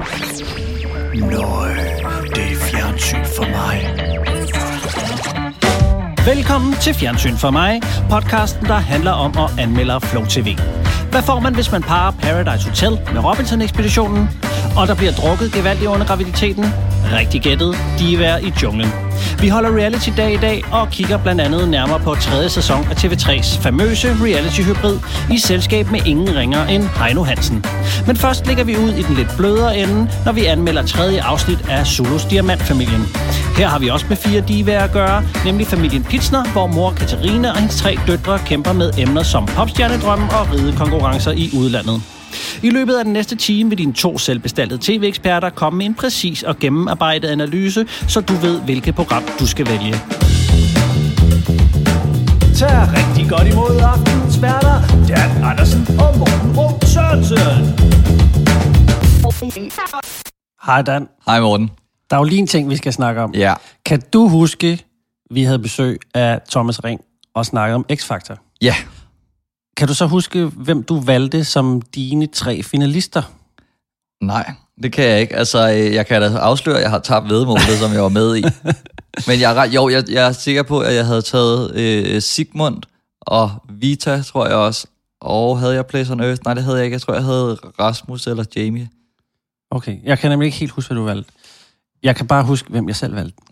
Nøj, det er fjernsyn for mig. Velkommen til Fjernsyn for mig, podcasten, der handler om at anmelde Flow TV. Hvad får man, hvis man parer Paradise Hotel med Robinson-ekspeditionen? Og der bliver drukket gevaldigt under graviditeten? Rigtig gættet, de er i junglen. Vi holder reality dag i dag og kigger blandt andet nærmere på tredje sæson af TV3's famøse reality-hybrid i selskab med ingen ringer end Heino Hansen. Men først ligger vi ud i den lidt blødere ende, når vi anmelder tredje afsnit af Solos Diamantfamilien. Her har vi også med fire divaer at gøre, nemlig familien Pitsner, hvor mor Katarina og hendes tre døtre kæmper med emner som popstjernedrømme og ridekonkurrencer i udlandet. I løbet af den næste time vil dine to selvbestaltede tv-eksperter komme med en præcis og gennemarbejdet analyse, så du ved, hvilket program du skal vælge. Tag rigtig godt imod aftenens værter, Dan Andersen og Morten Rum Sørensen. Hej Dan. Hej Morten. Der er jo lige en ting, vi skal snakke om. Ja. Kan du huske, vi havde besøg af Thomas Ring og snakkede om X-Factor? Ja. Kan du så huske, hvem du valgte som dine tre finalister? Nej, det kan jeg ikke. Altså, øh, jeg kan da afsløre, at jeg har tabt vedmålet, som jeg var med i. Men jeg, jo, jeg, jeg er sikker på, at jeg havde taget øh, Sigmund og Vita, tror jeg også. Og havde jeg Place on Earth? Nej, det havde jeg ikke. Jeg tror, jeg havde Rasmus eller Jamie. Okay, jeg kan nemlig ikke helt huske, hvad du valgte. Jeg kan bare huske, hvem jeg selv valgte.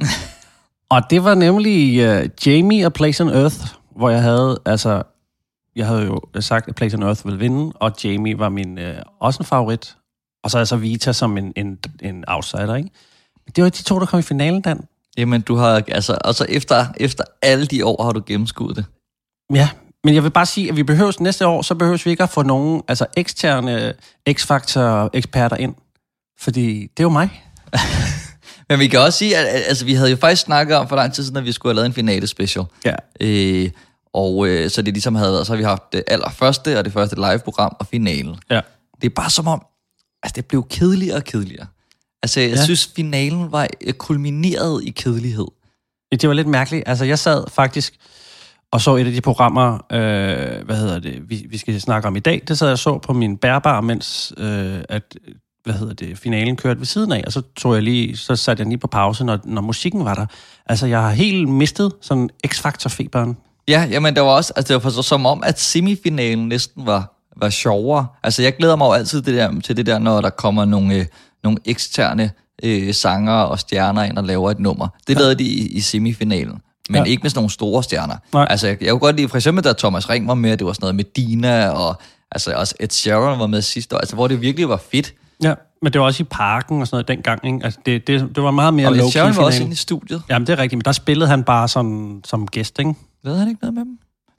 og det var nemlig uh, Jamie og Place on Earth, hvor jeg havde, altså, jeg havde jo sagt, at Place on Earth ville vinde, og Jamie var min uh, også en favorit. Og så altså Vita som en, en, en outsider, ikke? Men det var de to, der kom i finalen, Dan. Jamen, du har... Altså, og så efter, efter alle de år har du gennemskuet det. Ja, men jeg vil bare sige, at vi behøver næste år, så behøver vi ikke at få nogen altså eksterne X-Factor-eksperter ind. Fordi det er jo mig. Men vi kan også sige, at at- altså, vi havde jo faktisk snakket om for lang tid siden, at vi skulle have lavet en finale special. Ja. Øh, og øh, så det ligesom havde været, så har vi haft det allerførste og det første live-program og finalen. Ja. Det er bare som om, altså det blev kedeligere og kedeligere. Altså jeg Ja. synes, finalen var øh, kulmineret i kedelighed. Det var lidt mærkeligt. Altså, jeg sad faktisk og så et af de programmer, øh, hvad hedder det, vi, vi skal snakke om i dag. Det sad jeg så på min bærbar, mens øh, at, hvad hedder det, finalen kørte ved siden af, og så tog jeg lige, så satte jeg lige på pause, når, når musikken var der. Altså, jeg har helt mistet sådan X-Factor-feberen. Ja, jamen der var også, altså det var så, som om, at semifinalen næsten var, var sjovere. Altså jeg glæder mig jo altid det der, til det der, når der kommer nogle, øh, nogle eksterne øh, sanger og stjerner ind og laver et nummer. Det lavede de i, i semifinalen. Men Ja. ja. ikke med sådan nogle store stjerner. Nej. Altså, jeg, jeg kunne godt lide, for eksempel, da Thomas Ring var med, det var sådan noget med Dina, og altså også Ed Sheeran var med sidste år, altså, hvor det virkelig var fedt. Ja, men det var også i parken og sådan noget dengang, ikke? Altså, det, det, det var meget mere Og Ed low-key Sheeran var også inde i studiet. Jamen, det er rigtigt, men der spillede han bare som, som gæst, ikke? Lavede han ikke noget med dem?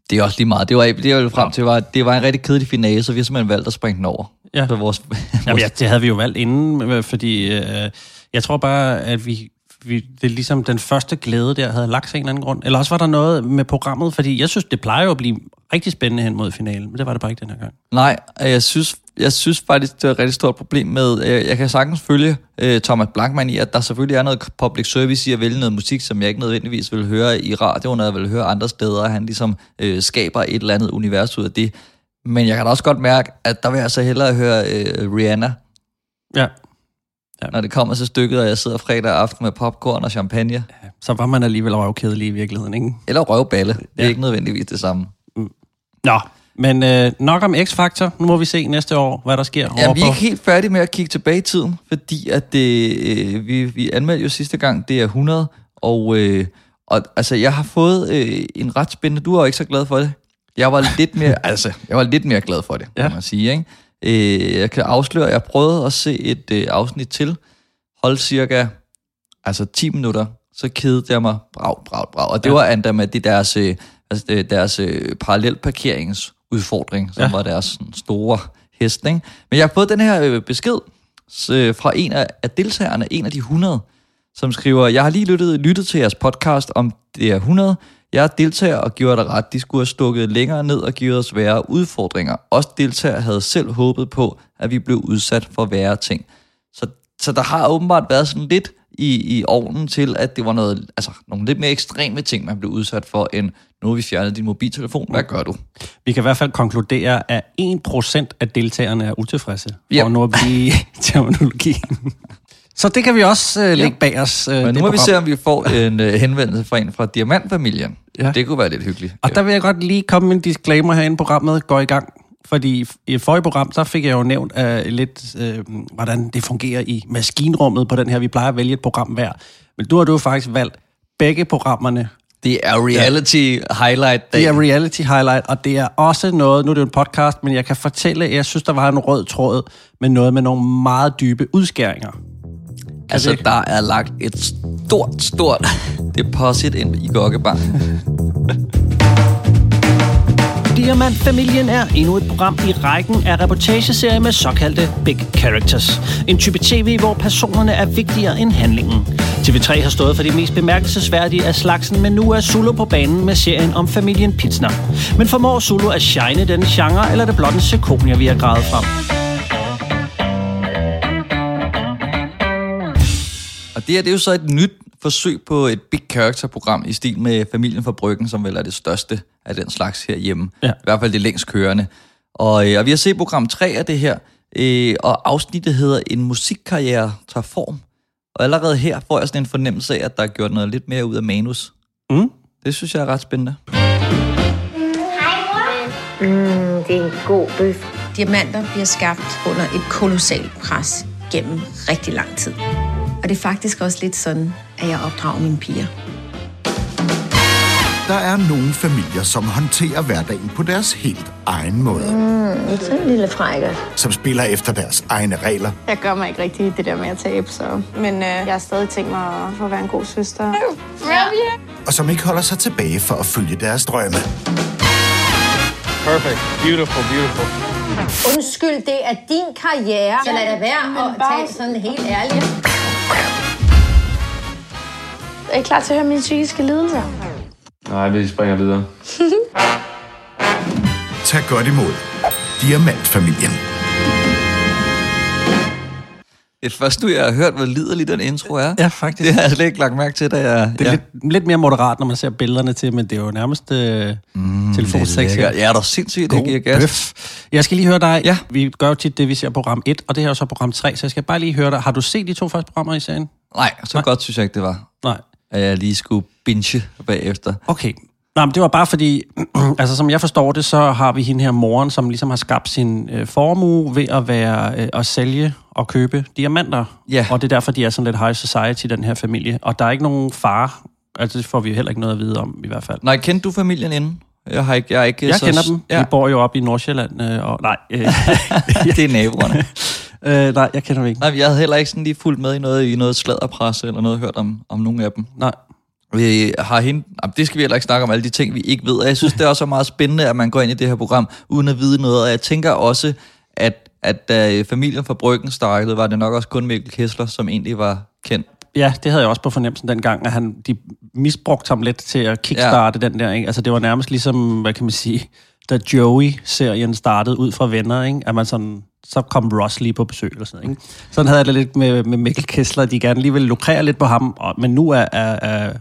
Det er også lige meget. Det var, det var frem til, var, det var en rigtig kedelig finale, så vi har simpelthen valgt at springe den over. Ja. Så vores, Jamen, ja, det havde vi jo valgt inden, øh, fordi øh, jeg tror bare, at vi, vi, det er ligesom den første glæde der havde lagt sig en eller anden grund. Eller også var der noget med programmet, fordi jeg synes, det plejer jo at blive rigtig spændende hen mod finalen, men det var det bare ikke den her gang. Nej, jeg synes, jeg synes faktisk, det er et rigtig stort problem med, øh, jeg kan sagtens følge øh, Thomas Blankman i, at der selvfølgelig er noget public service i at vælge noget musik, som jeg ikke nødvendigvis vil høre i radioen, eller vil høre andre steder, og han ligesom øh, skaber et eller andet univers ud af det. Men jeg kan da også godt mærke, at der vil jeg så hellere høre øh, Rihanna, Ja, når det kommer til stykket, og jeg sidder fredag aften med popcorn og champagne. så var man alligevel røvkedelig i virkeligheden, ikke? Eller røvballe. Det er Ja. ja. ikke nødvendigvis det samme. Nå, men øh, nok om X-Factor. Nu må vi se næste år, hvad der sker Ja, vi er ikke helt færdige med at kigge tilbage i tiden, fordi at det, øh, vi, vi anmeldte jo sidste gang, det er 100, og, øh, og altså, jeg har fået øh, en ret spændende... Du er jo ikke så glad for det. Jeg var lidt mere, altså, jeg var lidt mere glad for det, ja. Ja. kan man sige. Ikke? Øh, jeg kan afsløre, at jeg prøvede at se et øh, afsnit til, hold cirka altså 10 minutter, så kedede jeg mig brav, brav, brav. Og det Ja. var endda med det deres, øh, altså, det, deres øh, parallelparkeringsudfordring, som Ja. var deres sådan, store hest. Ikke? Men jeg har fået den her øh, besked øh, fra en af, af deltagerne, en af de 100, som skriver, jeg har lige lyttet, lyttet til jeres podcast om det er 100. Jeg er deltager og gjorde det ret. De skulle have stukket længere ned og givet os værre udfordringer. Også deltager havde selv håbet på, at vi blev udsat for værre ting. Så, så der har åbenbart været sådan lidt i, i ovnen til, at det var noget, altså, nogle lidt mere ekstreme ting, man blev udsat for, end nu har vi fjernet din mobiltelefon. Hvad gør du? Vi kan i hvert fald konkludere, at 1% af deltagerne er utilfredse, Ja. for nu at blive terminologi. Så det kan vi også øh, lægge bag os. Øh, Men nu må vi program. se, om vi får en øh, henvendelse fra en fra Diamantfamilien. Ja. Det kunne være lidt hyggeligt. Og der vil jeg godt lige komme med en disclaimer herinde, programmet går i gang. Fordi i forrige program, så fik jeg jo nævnt uh, lidt, uh, hvordan det fungerer i maskinrummet på den her. Vi plejer at vælge et program hver. Men du har du faktisk valgt begge programmerne. Det er reality highlight dag. Det er reality highlight, og det er også noget, nu er det jo en podcast, men jeg kan fortælle, at jeg synes, der var en rød tråd med noget med nogle meget dybe udskæringer. Altså, der er lagt et stort, stort deposit ind i Gokkebanken. Diamantfamilien er endnu et program i rækken af reportageserier med såkaldte big characters. En type tv, hvor personerne er vigtigere end handlingen. TV3 har stået for de mest bemærkelsesværdige af slagsen, men nu er Zulu på banen med serien om familien Pitsner. Men formår Zulu at shine denne genre, eller er det blot en sekonia, vi har gravet frem? Og det her, det er jo så et nyt forsøg på et big character-program i stil med Familien fra Bryggen, som vel er det største af den slags herhjemme. Ja. I hvert fald det længst kørende. Og, øh, og vi har set program 3 af det her, øh, og afsnittet hedder En musikkarriere tager form. Og allerede her får jeg sådan en fornemmelse af, at der er gjort noget lidt mere ud af manus. Mm. Det synes jeg er ret spændende. Mm, det er en god bøf. Diamanter bliver skabt under et kolossalt pres gennem rigtig lang tid. Og det er faktisk også lidt sådan, at jeg opdrager mine piger. Der er nogle familier, som håndterer hverdagen på deres helt egen måde. Sådan en lille frækker. Som spiller efter deres egne regler. Jeg gør mig ikke rigtig det der med at tabe, så... Men øh, jeg har stadig tænkt mig at få at være en god søster. Og som ikke holder sig tilbage for at følge deres drømme. Undskyld, det er din karriere. Så lad det være at tale sådan helt ærligt. Er I klar til at høre mine psykiske lidelser? Nej, vi springer videre. Tag godt imod Diamantfamilien. Det er først nu, jeg har hørt, hvor liderlig den intro er. Ja, faktisk. Det har jeg slet ikke lagt mærke til, da jeg... Det er ja. lidt, lidt mere moderat, når man ser billederne til, men det er jo nærmest øh, mm, telefonsex. Ja, er der sindssygt, det giver gas. bøf. Jeg skal lige høre dig. Ja. Vi gør jo tit det, vi ser program 1, og det her er så program 3, så jeg skal bare lige høre dig. Har du set de to første programmer i serien? Nej, så Nej. godt synes jeg ikke, det var. Nej. At jeg lige skulle binge bagefter. Okay. Nej, men det var bare fordi, altså som jeg forstår det, så har vi hende her moren, som ligesom har skabt sin øh, formue ved at være øh, at sælge og købe diamanter. Ja. Og det er derfor, de er sådan lidt high society, den her familie. Og der er ikke nogen far. Altså det får vi jo heller ikke noget at vide om, i hvert fald. Nej, kendte du familien inden? Jeg har ikke... Jeg, er ikke Jeg så, kender dem. Ja, Vi bor jo oppe i Nordsjælland. Øh, og, nej, øh, det er naboerne. øh, nej, jeg kender dem ikke. Nej, jeg havde heller ikke sådan lige fulgt med i noget, i noget sladderpresse eller noget hørt om, om nogle af dem. Nej. Vi har hende, jamen, det skal vi heller ikke snakke om, alle de ting, vi ikke ved. Og jeg synes, det er også meget spændende, at man går ind i det her program, uden at vide noget. Og jeg tænker også, at, at da familien fra Bryggen startede, var det nok også kun Mikkel Kessler, som egentlig var kendt. Ja, det havde jeg også på fornemmelsen dengang, at han, de misbrugte ham lidt til at kickstarte ja. den der. Ikke? Altså det var nærmest ligesom, hvad kan man sige, da Joey-serien startede ud fra venner, ikke? at man sådan, så kom Ross lige på besøg eller sådan noget. Ikke? Sådan havde jeg det lidt med, med Mikkel Kessler, de gerne lige ville lukrere lidt på ham, og, men nu er, er, er,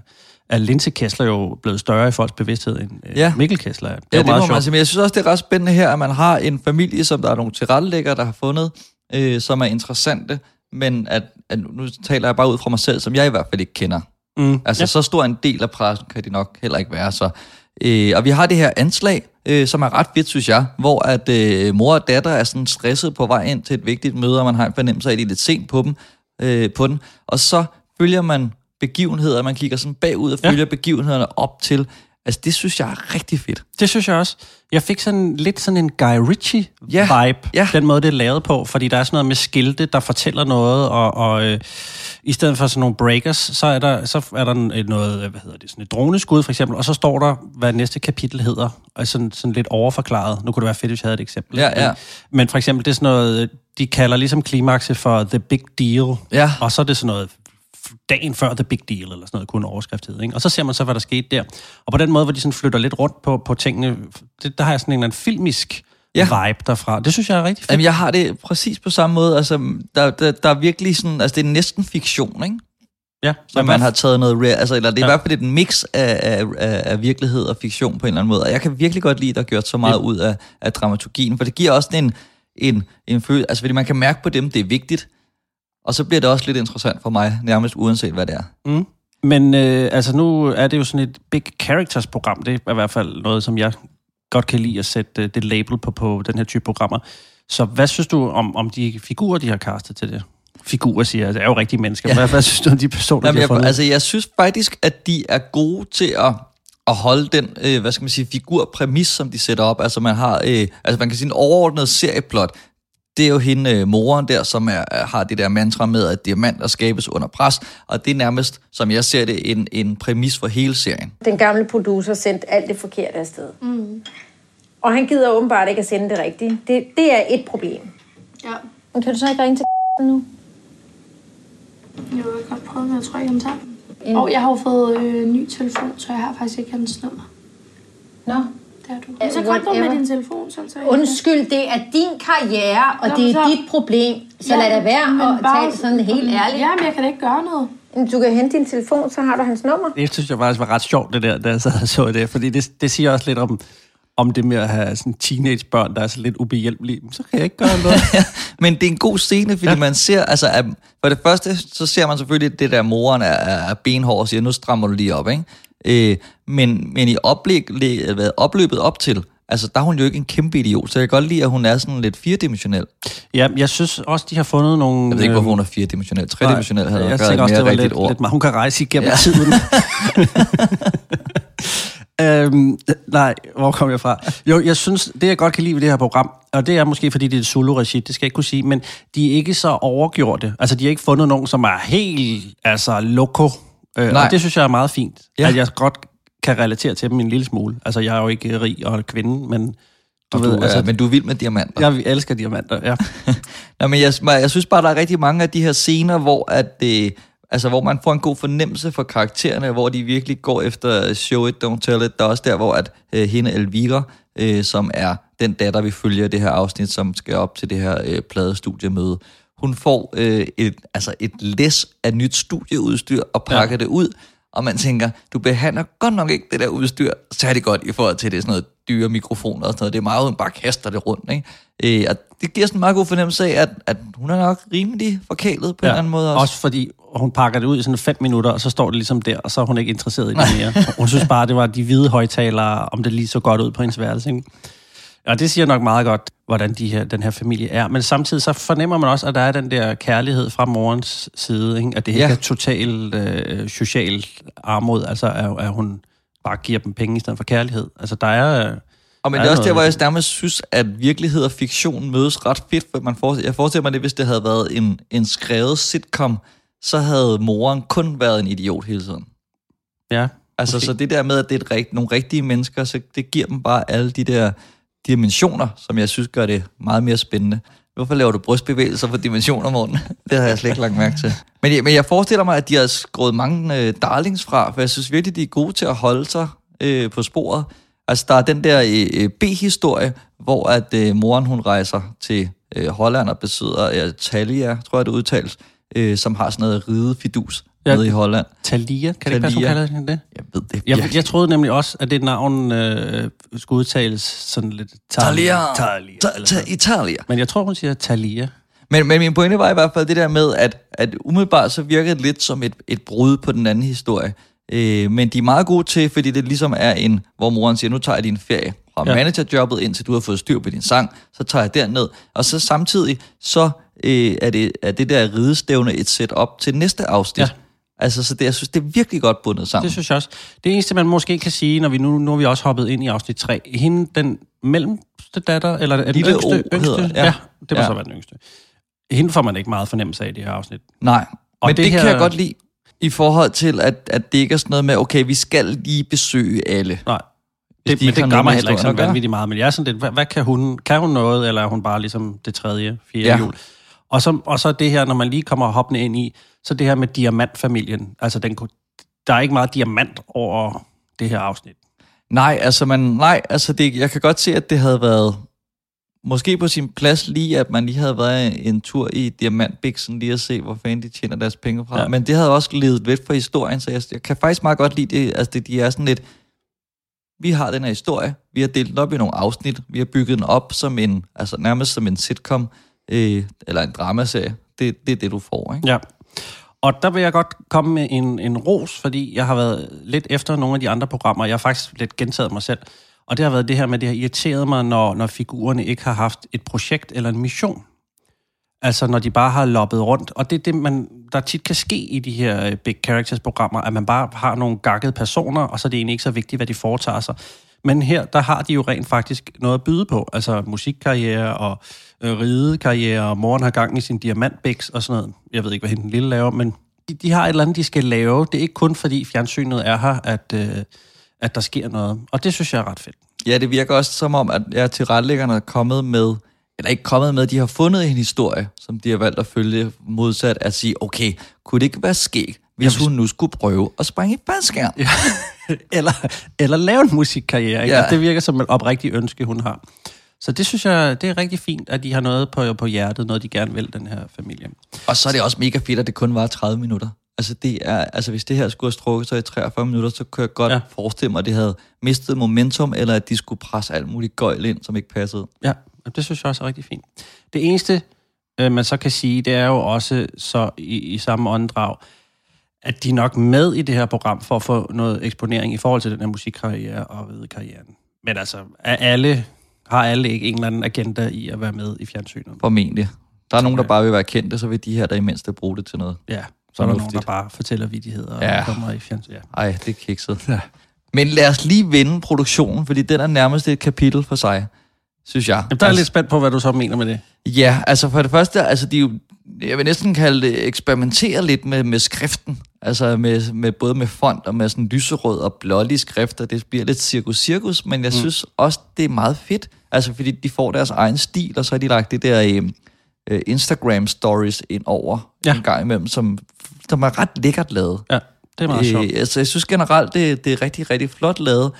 er Linse Kessler jo blevet større i folks bevidsthed end Ja. ja. Mikkel Kessler. er. Det Ja, er det jo må meget man sige. Men jeg synes også, det er ret spændende her, at man har en familie, som der er nogle tilrettelæggere, der har fundet, øh, som er interessante, men at, at nu taler jeg bare ud fra mig selv, som jeg i hvert fald ikke kender. Mm. Altså, ja. så stor en del af pressen kan de nok heller ikke være. Så. Øh, og vi har det her anslag, øh, som er ret fedt, synes jeg, hvor at øh, mor og datter er sådan stresset på vej ind til et vigtigt møde, og man har en fornemmelse af, at de er lidt sent på, dem, øh, på den. Og så følger man begivenheder, man kigger sådan bagud og Ja. følger begivenhederne op til. Altså, det synes jeg er rigtig fedt. Det synes jeg også. Jeg fik sådan lidt sådan en Guy Ritchie-vibe, Ja, ja. den måde, det er lavet på, fordi der er sådan noget med skilte, der fortæller noget, og, og øh, i stedet for sådan nogle breakers, så er der, så er der noget, hvad hedder det, sådan et droneskud for eksempel, og så står der, hvad næste kapitel hedder, og sådan, sådan lidt overforklaret. Nu kunne det være fedt, hvis jeg havde et eksempel. Ja, ja. Men, men for eksempel, det er sådan noget, de kalder ligesom klimakset for The Big Deal, Ja. og så er det sådan noget dagen før The Big Deal, eller sådan noget, en overskrift hedde. Ikke? Og så ser man så, hvad der skete der. Og på den måde, hvor de sådan flytter lidt rundt på, på tingene, det, der har jeg sådan en eller anden filmisk Ja. vibe derfra. Det synes jeg er rigtig fedt. Jamen, jeg har det præcis på samme måde. Altså, der, der, der er virkelig sådan, altså det er næsten fiktion, ikke? Ja, Så man har taget noget real, altså, eller det er ja. i hvert fald et mix af, af, af, af virkelighed og fiktion på en eller anden måde. Og jeg kan virkelig godt lide, at der er gjort så meget Ja. ud af, af dramaturgien, for det giver også en, en, en følelse, altså fordi man kan mærke på dem, det er vigtigt, og så bliver det også lidt interessant for mig, nærmest uanset hvad det er. Mm. Men øh, altså nu er det jo sådan et big characters program. Det er i hvert fald noget, som jeg godt kan lide at sætte øh, det label på, på den her type programmer. Så hvad synes du om, om de figurer, de har castet til det? Figurer, siger jeg. Det er jo rigtige mennesker. Ja. Hvad, hvad synes du om de personer, Jamen, de har jeg, fundet? altså, jeg synes faktisk, at de er gode til at, at holde den, øh, hvad skal man sige, figurpræmis, som de sætter op. Altså, man har, øh, altså, man kan sige, en overordnet serieplot. Det er jo hende, øh, moren der, som er, har det der mantra med, at diamanter skabes under pres, og det er nærmest, som jeg ser det, en, en præmis for hele serien. Den gamle producer sendte alt det forkerte afsted. Mm. Og han gider åbenbart ikke at sende det rigtige. Det, det er et problem. Ja. Men kan du så ikke ringe til nu? Jeg vil godt prøve, men jeg tror ikke, han tager den. Og jeg har jo fået øh, ny telefon, så jeg har faktisk ikke hans nummer. Nå. Har du. Ja, så kom du med din telefon, så så Undskyld, det er din karriere, og Nå, det er så- dit problem. Så lad da være men at bare- tale sådan helt ærligt. Ja, men jeg kan da ikke gøre noget. Men Du kan hente din telefon, så har du hans nummer. Det synes jeg faktisk var ret sjovt, det der, da jeg sad og så det. Fordi det, det siger også lidt om, om det med at have sådan teenagebørn, der er så lidt ubehjælpelige. Så kan jeg ikke gøre noget. Men det er en god scene, fordi ja. man ser, altså, at, for det første, så ser man selvfølgelig det der, moren er, er benhård og siger, nu strammer du lige op, ikke? Øh, men, men i oplæg, le- hvad, opløbet op til, altså, der er hun jo ikke en kæmpe idiot, så jeg kan godt lide, at hun er sådan lidt firedimensionel. ja, jeg synes også, de har fundet nogle... Jeg ved ikke, hvorfor hun er firedimensionel. Tredimensionel havde jeg nok tænker også, mere det var rigtigt lidt, ord. lidt meget. Hun kan rejse igennem ja. Tiden. øhm, nej, hvor kom jeg fra? Jo, jeg synes, det jeg godt kan lide ved det her program, og det er måske fordi det er et solo-regi, det skal jeg ikke kunne sige, men de er ikke så overgjorte. Altså, de har ikke fundet nogen, som er helt, altså, loco. Øh, Nej. og det synes jeg er meget fint, ja. At jeg godt kan relatere til dem en lille smule. Altså, jeg er jo ikke rig og kvinde, men Du, du, altså, men du er vild med diamanter. jeg elsker diamanter, ja. Nå, men jeg, jeg synes bare, der er rigtig mange af de her scener, hvor, at det, altså, hvor man får en god fornemmelse for karaktererne, hvor de virkelig går efter show it, don't tell it. Der er også der, hvor at, øh, hende Elvira, øh, som er den datter, vi følger i det her afsnit, som skal op til det her øh, pladestudiemøde, hun får øh, et, altså et læs af nyt studieudstyr og pakker ja. det ud, og man tænker, du behandler godt nok ikke det der udstyr særlig godt i forhold til det sådan noget dyre mikrofoner og sådan noget. Det er meget, hun bare kaster det rundt. Ikke? Øh, og det giver sådan en meget god fornemmelse af, at, at hun er nok rimelig forkælet på ja. en anden måde også. Også fordi hun pakker det ud i sådan fem minutter, og så står det ligesom der, og så er hun ikke interesseret i det mere. Hun synes bare, det var de hvide højtalere, om det lige så godt ud på hendes værelse. Ikke? Og det siger nok meget godt, hvordan de her, den her familie er. Men samtidig så fornemmer man også, at der er den der kærlighed fra morens side. Ikke? At det ikke Ja. er total øh, social armod, altså at, at hun bare giver dem penge i stedet for kærlighed. Altså der er... Og men det er også der, hvor jeg nærmest synes, at virkelighed og fiktion mødes ret fedt, for man forestiller, jeg forestiller mig det, hvis det havde været en, en skrevet sitcom, så havde moren kun været en idiot hele tiden. Ja, Altså, Måske. så det der med, at det er et rigt, nogle rigtige mennesker, så det giver dem bare alle de der dimensioner, som jeg synes gør det meget mere spændende. Hvorfor laver du brystbevægelser for dimensioner, Morten? Det har jeg slet ikke lagt mærke til. Men, jeg- men jeg forestiller mig, at de har skruet mange øh, darlings fra, for jeg synes virkelig, de er gode til at holde sig øh, på sporet. Altså, der er den der øh, øh B-historie, hvor at øh, moren hun rejser til øh, Holland og besidder øh, Talia, tror jeg det udtales, øh, som har sådan noget ridefidus. Ja. nede i Holland. Talia, kan det ikke være, hun Thalia. kalder det? Jeg ved det Jeg, jeg troede nemlig også, at det navn øh, skulle udtales sådan lidt... Talia. Talia. Ta- eller ta- sådan. Italia. Men jeg tror, hun siger Talia. Men, men min pointe var i hvert fald det der med, at, at umiddelbart så virker det lidt som et, et brud på den anden historie. Øh, men de er meget gode til, fordi det ligesom er en, hvor moren siger, nu tager jeg din ferie fra ja. managerjobbet, indtil du har fået styr på din sang, så tager jeg derned. Og så samtidig, så øh, er, det, er det der ridestævne et setup til næste afsnit. Ja. Altså, så det, jeg synes, det er virkelig godt bundet sammen. Det synes jeg også. Det eneste, man måske kan sige, når vi nu, nu er vi også hoppet ind i afsnit 3, hende, den mellemste datter, eller den Lille yngste, O yngste hedder- ja. ja. det må Ja. så være den yngste. Hende får man ikke meget fornemmelse af i det her afsnit. Nej, Og men det det, her- kan jeg godt lide, i forhold til, at, at det ikke er sådan noget med, okay, vi skal lige besøge alle. Nej. Det, de men det gør mig heller ikke gøre. vanvittigt meget. Men jeg er sådan lidt, hvad, hvad kan hun? Kan hun noget, eller er hun bare ligesom det tredje, fjerde. Ja. jul? Og så, og så det her, når man lige kommer hoppende ind i, så det her med diamantfamilien. Altså, den der er ikke meget diamant over det her afsnit. Nej, altså, man, nej, altså det, jeg kan godt se, at det havde været måske på sin plads lige, at man lige havde været en tur i Diamantbiksen, lige at se, hvor fanden de tjener deres penge fra. Ja. Men det havde også levet væk fra historien, så jeg, jeg kan faktisk meget godt lide det. Altså, det, de er sådan lidt, vi har den her historie, vi har delt den op i nogle afsnit, vi har bygget den op som en, altså nærmest som en sitcom, øh, eller en dramaserie. Det, det er det, du får, ikke? Ja. Og der vil jeg godt komme med en, en ros, fordi jeg har været lidt efter nogle af de andre programmer. Jeg har faktisk lidt gentaget mig selv. Og det har været det her med, det har irriteret mig, når, når figurerne ikke har haft et projekt eller en mission. Altså når de bare har loppet rundt. Og det er det, man, der tit kan ske i de her øh, Big Characters-programmer, at man bare har nogle gakkede personer, og så er det egentlig ikke så vigtigt, hvad de foretager sig. Men her, der har de jo rent faktisk noget at byde på. Altså musikkarriere og øh, ridekarriere, og moren har gang i sin diamantbæks og sådan noget. Jeg ved ikke, hvad hende den lille laver, men de, de har et eller andet, de skal lave. Det er ikke kun fordi fjernsynet er her, at, øh, at der sker noget. Og det synes jeg er ret fedt. Ja, det virker også som om, at ja, tilrettelæggerne er kommet med, eller ikke kommet med, de har fundet en historie, som de har valgt at følge, modsat at sige, okay, kunne det ikke være skæg, hvis Jamen, hun nu skulle prøve at springe i bandskærm? Ja. eller, eller lave en musikkarriere. Ikke? Ja. Ja. Altså, det virker som et oprigtigt ønske, hun har. Så det synes jeg, det er rigtig fint, at de har noget på, på hjertet, noget de gerne vil, den her familie. Og så er det også mega fedt, at det kun var 30 minutter. Altså, det er, altså hvis det her skulle have strukket sig i 43 minutter, så kunne jeg godt ja. Forestille mig, at det havde mistet momentum, eller at de skulle presse alt muligt gøjl ind, som ikke passede. Ja, det synes jeg også er rigtig fint. Det eneste, øh, man så kan sige, det er jo også så i, i samme åndedrag, at de er nok med i det her program for at få noget eksponering i forhold til den her musikkarriere og ridekarrieren. Men altså, er alle, har alle ikke en eller anden agenda i at være med i fjernsynet? Formentlig. Der er nogen, der bare vil være kendte, så vil de her der i mindste bruge det til noget. Ja, så er der nogen, der bare fortæller vidigheder og Ja. kommer i fjernsyn. Ja. Ej, det er kikset. Ja. Men lad os lige vende produktionen, fordi den er nærmest et kapitel for sig, synes jeg. Jamen, der er jeg lidt spændt på, hvad du så mener med det. Ja, altså for det første, altså de jo, jeg vil næsten kalde det, eksperimentere lidt med, med skriften. Altså med, med, både med font og med sådan lyserød og blålig skrift, og det bliver lidt cirkus-cirkus, men jeg mm. synes også, det er meget fedt. Altså fordi de får deres egen stil, og så har de lagt det der øh, øh, Instagram-stories ind over Ja. en gang imellem, som, som er ret lækkert lavet. Ja, det er meget sjovt. Øh, altså, jeg synes generelt, det, det er rigtig, rigtig flot lavet.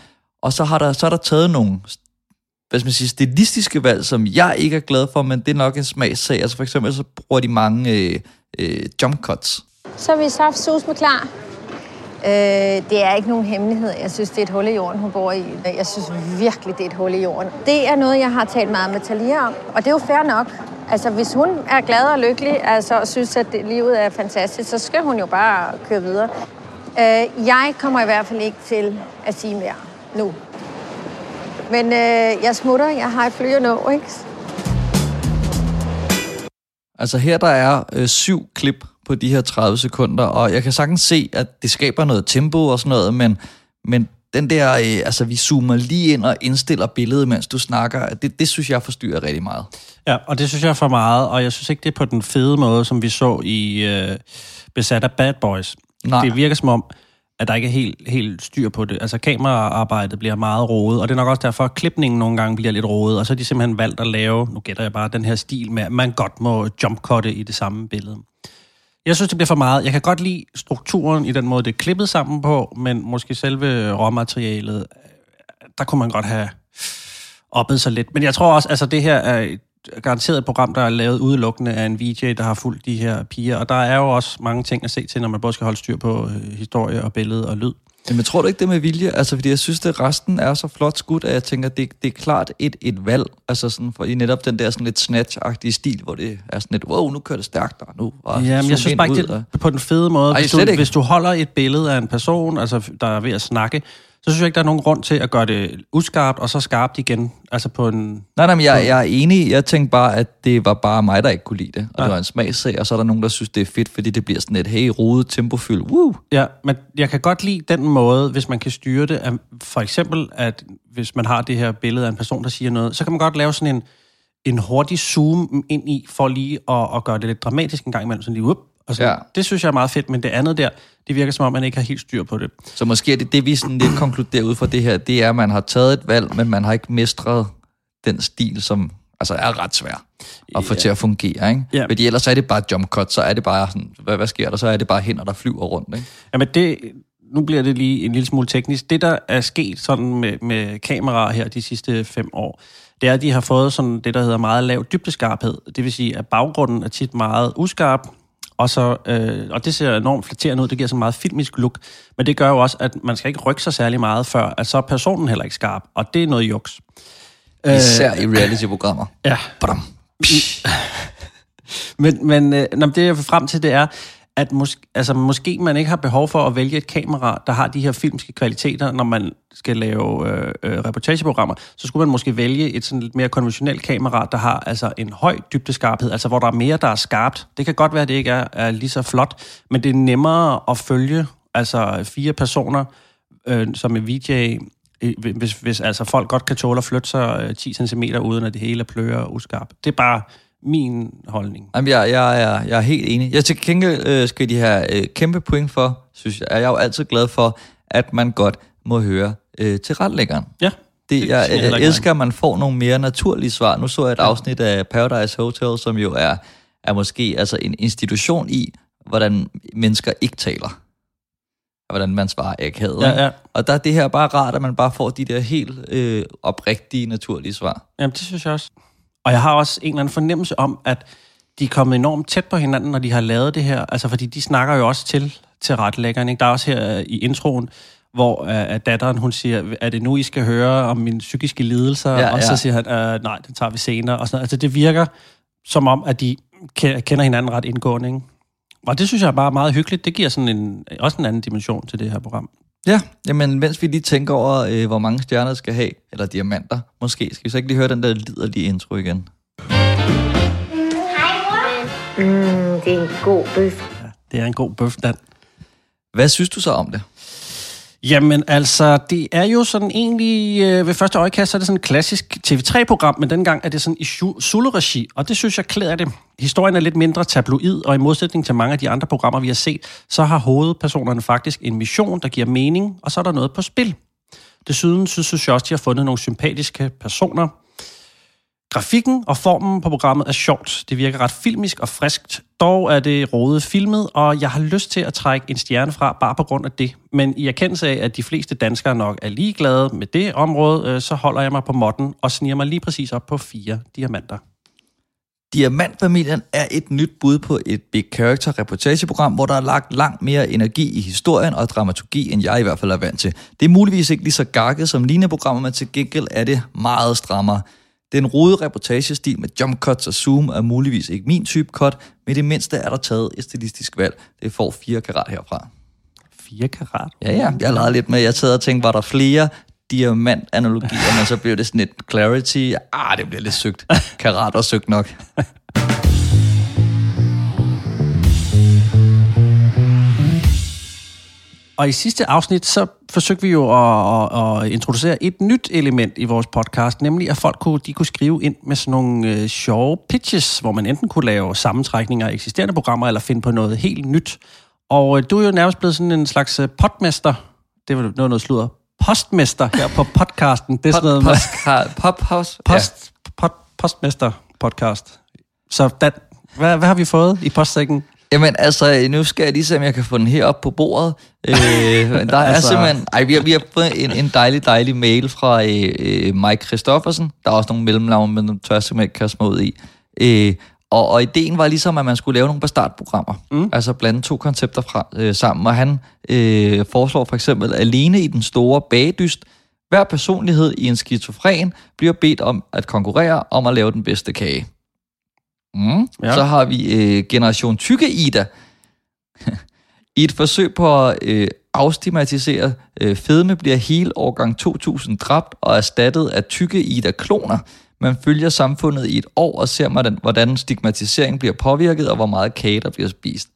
Og så, har der, så er der taget nogle hvad skal man sige, stilistiske valg, som jeg ikke er glad for, men det er nok en smagssag. Altså for eksempel så bruger de mange øh, øh, jump cuts. Så er vi saftsus med klar. Øh, det er ikke nogen hemmelighed. Jeg synes, det er et hul i jorden, hun bor i. Jeg synes virkelig, det er et hul i jorden. Det er noget, jeg har talt meget med Talia om, og det er jo fair nok. Altså, hvis hun er glad og lykkelig, altså, og synes, at det, livet er fantastisk, så skal hun jo bare køre videre. Øh, jeg kommer i hvert fald ikke til at sige mere nu. Men øh, jeg smutter. Jeg har et fly at nå, ikke? Altså her der er øh, syv klip på de her 30 sekunder, og jeg kan sagtens se, at det skaber noget tempo og sådan noget, men, men den der, øh, altså vi zoomer lige ind og indstiller billedet, mens du snakker, det, det synes jeg forstyrrer rigtig meget. Ja, og det synes jeg for meget, og jeg synes ikke, det er på den fede måde, som vi så i øh, Besat af Bad Boys. Nej. Det virker som om, at der ikke er helt, helt styr på det. Altså kameraarbejdet bliver meget rodet, og det er nok også derfor, at klipningen nogle gange bliver lidt rodet, og så har de simpelthen valgt at lave, nu gætter jeg bare, den her stil med, at man godt må jumpcutte i det samme billede. Jeg synes, det bliver for meget. Jeg kan godt lide strukturen i den måde, det er klippet sammen på, men måske selve råmaterialet, der kunne man godt have oppet sig lidt. Men jeg tror også, altså det her er et garanteret program, der er lavet udelukkende af en VJ, der har fulgt de her piger. Og der er jo også mange ting at se til, når man både skal holde styr på øh, historie og billede og lyd. Men tror du ikke det med vilje? Altså, fordi jeg synes, at resten er så flot skudt, at jeg tænker, det, det er klart et, et valg. Altså sådan, for i netop den der sådan lidt snatch-agtige stil, hvor det er sådan lidt, wow, nu kører det stærkt, og nu og Ja, men jeg synes bare ikke, det på den fede måde. Ej, hvis, du, ikke. hvis du holder et billede af en person, altså, der er ved at snakke, så synes jeg ikke, der er nogen grund til at gøre det uskarpt, og så skarpt igen. Altså på en... Nej, nej, men jeg, jeg er enig. Jeg tænkte bare, at det var bare mig, der ikke kunne lide det. Og Ja. det var en smagssag, og så er der nogen, der synes, det er fedt, fordi det bliver sådan et, hey, rodet, tempofyldt, woo! Ja, men jeg kan godt lide den måde, hvis man kan styre det. At for eksempel, at hvis man har det her billede af en person, der siger noget, så kan man godt lave sådan en, en hurtig zoom ind i, for lige at, at gøre det lidt dramatisk en gang imellem. Sådan lige, whoop, og så, Ja. Det synes jeg er meget fedt, men det andet der, det virker som om, man ikke har helt styr på det. Så måske er det det, vi sådan lidt konkluderer ud fra det her, det er, at man har taget et valg, men man har ikke mestret den stil, som altså er ret svær at få Ja. til at fungere. Ikke? Ja. Fordi ellers er det bare jump cut, så er det bare sådan, hvad, hvad sker der? Så er det bare hænder, der flyver rundt. Ikke? Jamen det, nu bliver det lige en lille smule teknisk. Det, der er sket sådan med, med kameraer her de sidste fem år, det er, at de har fået sådan det, der hedder meget lav dybdeskarphed. Det vil sige, at baggrunden er tit meget uskarp, og, så, øh, og det ser enormt flatterende ud, det giver sådan en meget filmisk look. Men det gør jo også, at man skal ikke rykke sig særlig meget før, at så er personen heller ikke skarp, og det er noget juks. Især i reality-programmer. Ja. Badam. Men, men øh, det jeg vil frem til, det er, at mås- altså, måske man ikke har behov for at vælge et kamera, der har de her filmske kvaliteter, når man skal lave øh, øh, reportageprogrammer, så skulle man måske vælge et sådan lidt mere konventionelt kamera, der har altså en høj dybdeskarphed, altså hvor der er mere, der er skarpt. Det kan godt være, at det ikke er, er lige så flot, men det er nemmere at følge altså fire personer, øh, som er VJ, øh, hvis, hvis altså folk godt kan tåle at flytte sig øh, 10 cm uden at det hele er plører og uskarpt. Det er bare min holdning. Jamen, jeg, jeg, er, jeg er helt enig. Jeg til gengæld øh, skal de have øh, kæmpe point for, synes jeg. Er jeg er jo altid glad for, at man godt må høre øh, til retlæggeren. Ja. Det, Det jeg, jeg jeg elsker, at man får nogle mere naturlige svar. Nu så jeg et afsnit af Paradise Hotel, som jo er, er måske altså en institution i, hvordan mennesker ikke taler. Og hvordan man svarer akavet. Ja, ikke? ja. Og der er det her bare rart, at man bare får de der helt øh, oprigtige, naturlige svar. Jamen, det synes jeg også. Og jeg har også en eller anden fornemmelse om, at de er kommet enormt tæt på hinanden, når de har lavet det her. Altså, fordi de snakker jo også til, til retlæggeren. Ikke? Der er også her øh, i introen, hvor uh, at datteren, hun siger, er det nu, I skal høre om mine psykiske lidelser? Ja, og ja. så siger han, uh, nej, det tager vi senere. Og sådan, noget. altså, det virker som om, at de ke- kender hinanden ret indgående. Ikke? Og det synes jeg er bare meget hyggeligt. Det giver sådan en, også en anden dimension til det her program. Ja, jamen mens vi lige tænker over, øh, hvor mange stjerner skal have, eller diamanter måske, skal vi så ikke lige høre den der liderlige intro igen? Mm, det er en god bøf. Det er en god bøf, Dan. Hvad synes du så om det? Jamen altså, det er jo sådan egentlig, øh, ved første øjekast, så er det sådan et klassisk TV3-program, men dengang er det sådan i Su- Zulu-regi, og det synes jeg klæder det. Historien er lidt mindre tabloid, og i modsætning til mange af de andre programmer, vi har set, så har hovedpersonerne faktisk en mission, der giver mening, og så er der noget på spil. Desuden synes jeg også, de har fundet nogle sympatiske personer. Grafikken og formen på programmet er sjovt. Det virker ret filmisk og friskt. Dog er det rodet filmet, og jeg har lyst til at trække en stjerne fra bare på grund af det. Men i erkendelse af, at de fleste danskere nok er ligeglade med det område, øh, så holder jeg mig på modden og sniger mig lige præcis op på fire diamanter. Diamantfamilien er et nyt bud på et big character reportageprogram, hvor der er lagt langt mere energi i historien og dramaturgi, end jeg i hvert fald er vant til. Det er muligvis ikke lige så gakket som lignende programmer, men til gengæld er det meget strammere. Den rode reportagestil med jump cuts og zoom er muligvis ikke min type cut, men i det mindste er der taget et stilistisk valg. Det får 4 karat herfra. 4 karat? Ja, ja. Jeg lavede lidt med, jeg sad og tænkte, var der flere diamantanalogier, men så blev det sådan et clarity. Ah, det bliver lidt søgt. Karat og søgt nok. Og i sidste afsnit, så forsøgte vi jo at, at, at introducere et nyt element i vores podcast, nemlig at folk kunne, de kunne skrive ind med sådan nogle øh, sjove pitches, hvor man enten kunne lave sammentrækninger af eksisterende programmer, eller finde på noget helt nyt. Og øh, du er jo nærmest blevet sådan en slags øh, potmester. Det var noget, noget sludder. Postmester her på podcasten. Det er sådan noget med post, pot, postmester podcast. Så Dan, hvad, hvad har vi fået i postsækken? Jamen altså, nu skal jeg lige se, om jeg kan få den her op på bordet. Øh, der er Altså- simpelthen... Ej, vi har, vi har fået en, en dejlig, dejlig mail fra øh, øh, Mike Christoffersen. Der er også nogle mellemnavn, men dem tør jeg simpelthen ikke kaste mig ud i. Øh, og, og ideen var ligesom, at man skulle lave nogle bastartprogrammer. Mm. Altså blande to koncepter fra, øh, sammen. Og han øh, foreslår for eksempel, alene i den store bagedyst, hver personlighed i en skizofren bliver bedt om at konkurrere om at lave den bedste kage. Mm. Ja. Så har vi øh, Generation Tykke Ida. I et forsøg på at øh, afstigmatisere øh, fedme bliver hele årgang 2000 dræbt og erstattet af tykke Ida-kloner. Man følger samfundet i et år og ser, hvordan, hvordan stigmatisering bliver påvirket og hvor meget kage der bliver spist.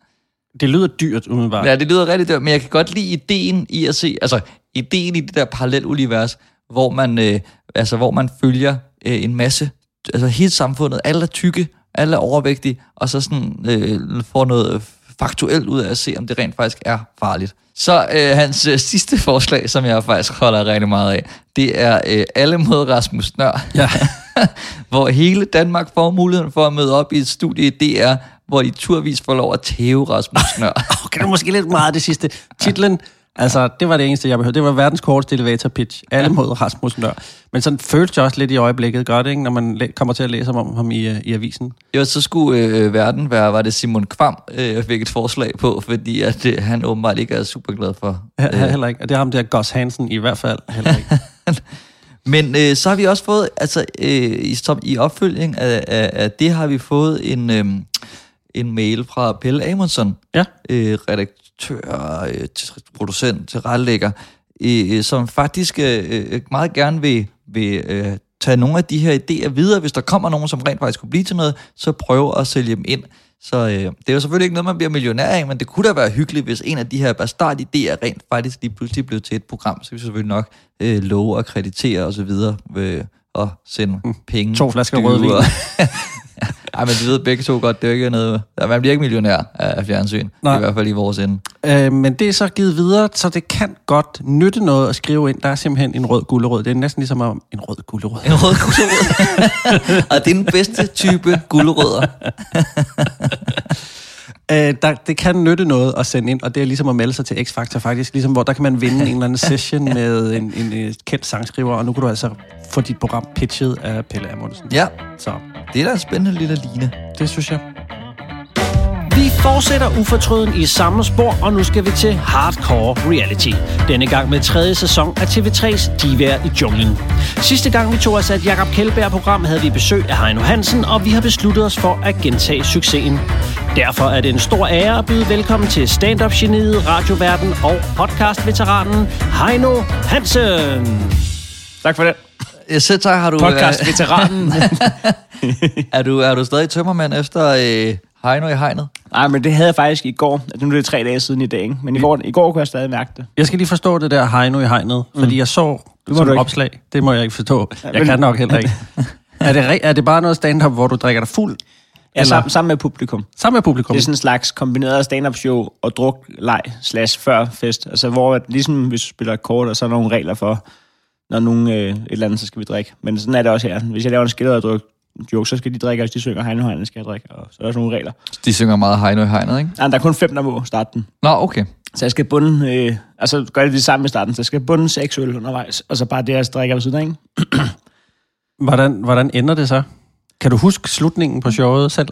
Det lyder dyrt, umiddelbart. Ja, det lyder rigtig dyrt, men jeg kan godt lide ideen i at se, altså ideen i det der parallelunivers, hvor man, øh, altså, hvor man følger øh, en masse, altså hele samfundet, alle er tykke, alle er overvægtige, og så sådan øh, får noget faktuelt ud af at se, om det rent faktisk er farligt. Så øh, hans øh, sidste forslag, som jeg faktisk holder rigtig meget af, det er øh, alle mod Rasmus Nør. Ja. hvor hele Danmark får muligheden for at møde op i et studie i DR, hvor de turvis får lov at tæve Rasmus Nør. Okay, det er måske lidt meget det sidste. Titlen Altså, det var det eneste, jeg behøvede. Det var verdens korteste elevator pitch. Alle mod Rasmus Nør. Men sådan føles det også lidt i øjeblikket godt, ikke? når man kommer til at læse om ham i, øh, i avisen. Jo, så skulle øh, verden være, var det Simon Kvam, øh, jeg fik et forslag på, fordi at, øh, han åbenbart ikke er super glad for. Øh. Heller ikke. Og det er ham der Gus Hansen i hvert fald heller ikke. Men øh, så har vi også fået, altså øh, i, som, i opfølging af, af, af det har vi fået en, øh, en mail fra Pelle Amundsen, Ja. øh, redaktør, øh, producent, tilrettelægger, øh, som faktisk øh, øh, meget gerne vil, vil øh, tage nogle af de her idéer videre. Hvis der kommer nogen, som rent faktisk kunne blive til noget, så prøve at sælge dem ind. Så øh, det er jo selvfølgelig ikke noget, man bliver millionær af, men det kunne da være hyggeligt, hvis en af de her bastard-idéer rent faktisk lige pludselig blev til et program. Så vi selvfølgelig nok øh, love at kreditere osv. ved at sende penge. Mm. To flasker rødvin. Ej, men vi ved begge to godt, det er ikke noget... Man bliver ikke millionær af af fjernsyn. Nej. I hvert fald i vores ende. Øh, men det er så givet videre, så det kan godt nytte noget at skrive ind. Der er simpelthen en rød gulerod. Det er næsten ligesom om en rød gulerod. En rød gulerod. Og det er den bedste type gulerødder. Øh, der, det kan nytte noget at sende ind, og det er ligesom at melde sig til X-Factor faktisk, ligesom, hvor der kan man vinde en eller anden session med en, en, en kendt sangskriver, og nu kan du altså få dit program pitchet af Pelle Amundsen. Ja, Så det er da en spændende lille line. det synes jeg. Fortsætter ufortrøden i samme spor, og nu skal vi til Hardcore Reality. Denne gang med tredje sæson af TV3's Divær i junglen. Sidste gang vi tog os af et Jakob Kjellberg-program, havde vi besøg af Heino Hansen, og vi har besluttet os for at gentage succesen. Derfor er det en stor ære at byde velkommen til stand-up-geniet, radioverden og podcast-veteranen Heino Hansen. Tak for det. Ja, Selv tak, har du... Podcast-veteranen. er, du, er du stadig tømmermand efter øh, Heino i hegnet? Nej, men det havde jeg faktisk i går. Altså, Nu er det tre dage siden i dag, ikke? Men i går, i går kunne jeg stadig mærke det. Jeg skal lige forstå det der Heino i hegnet, mm. fordi jeg så må som du ikke. opslag. Det må jeg ikke forstå. Jeg men- kan nok heller ikke. er, det, er det bare noget stand-up, hvor du drikker dig fuld? Ja, Eller- sammen, sammen med publikum. Sammen med publikum? Det er sådan en slags kombineret stand-up show og druk, leg, slash før fest. Altså, hvor at, ligesom hvis du spiller kort, og så er der nogle regler for, når nogen øh, et eller andet, så skal vi drikke. Men sådan er det også her. Hvis jeg laver en skiller og druk joke, så skal de drikke, og hvis de synger Heino Heino, skal jeg drikke. Og så er der også nogle regler. De synger meget Heino i hegnet, ikke? Nej, der er kun fem, der må starte den. Nå, okay. Så jeg skal bunde, øh, altså gør det det samme i starten, så jeg skal bunde seks øl undervejs, og så bare det, jeg drikker ved siden af, ikke? Hvordan, hvordan ender det så? Kan du huske slutningen på showet selv?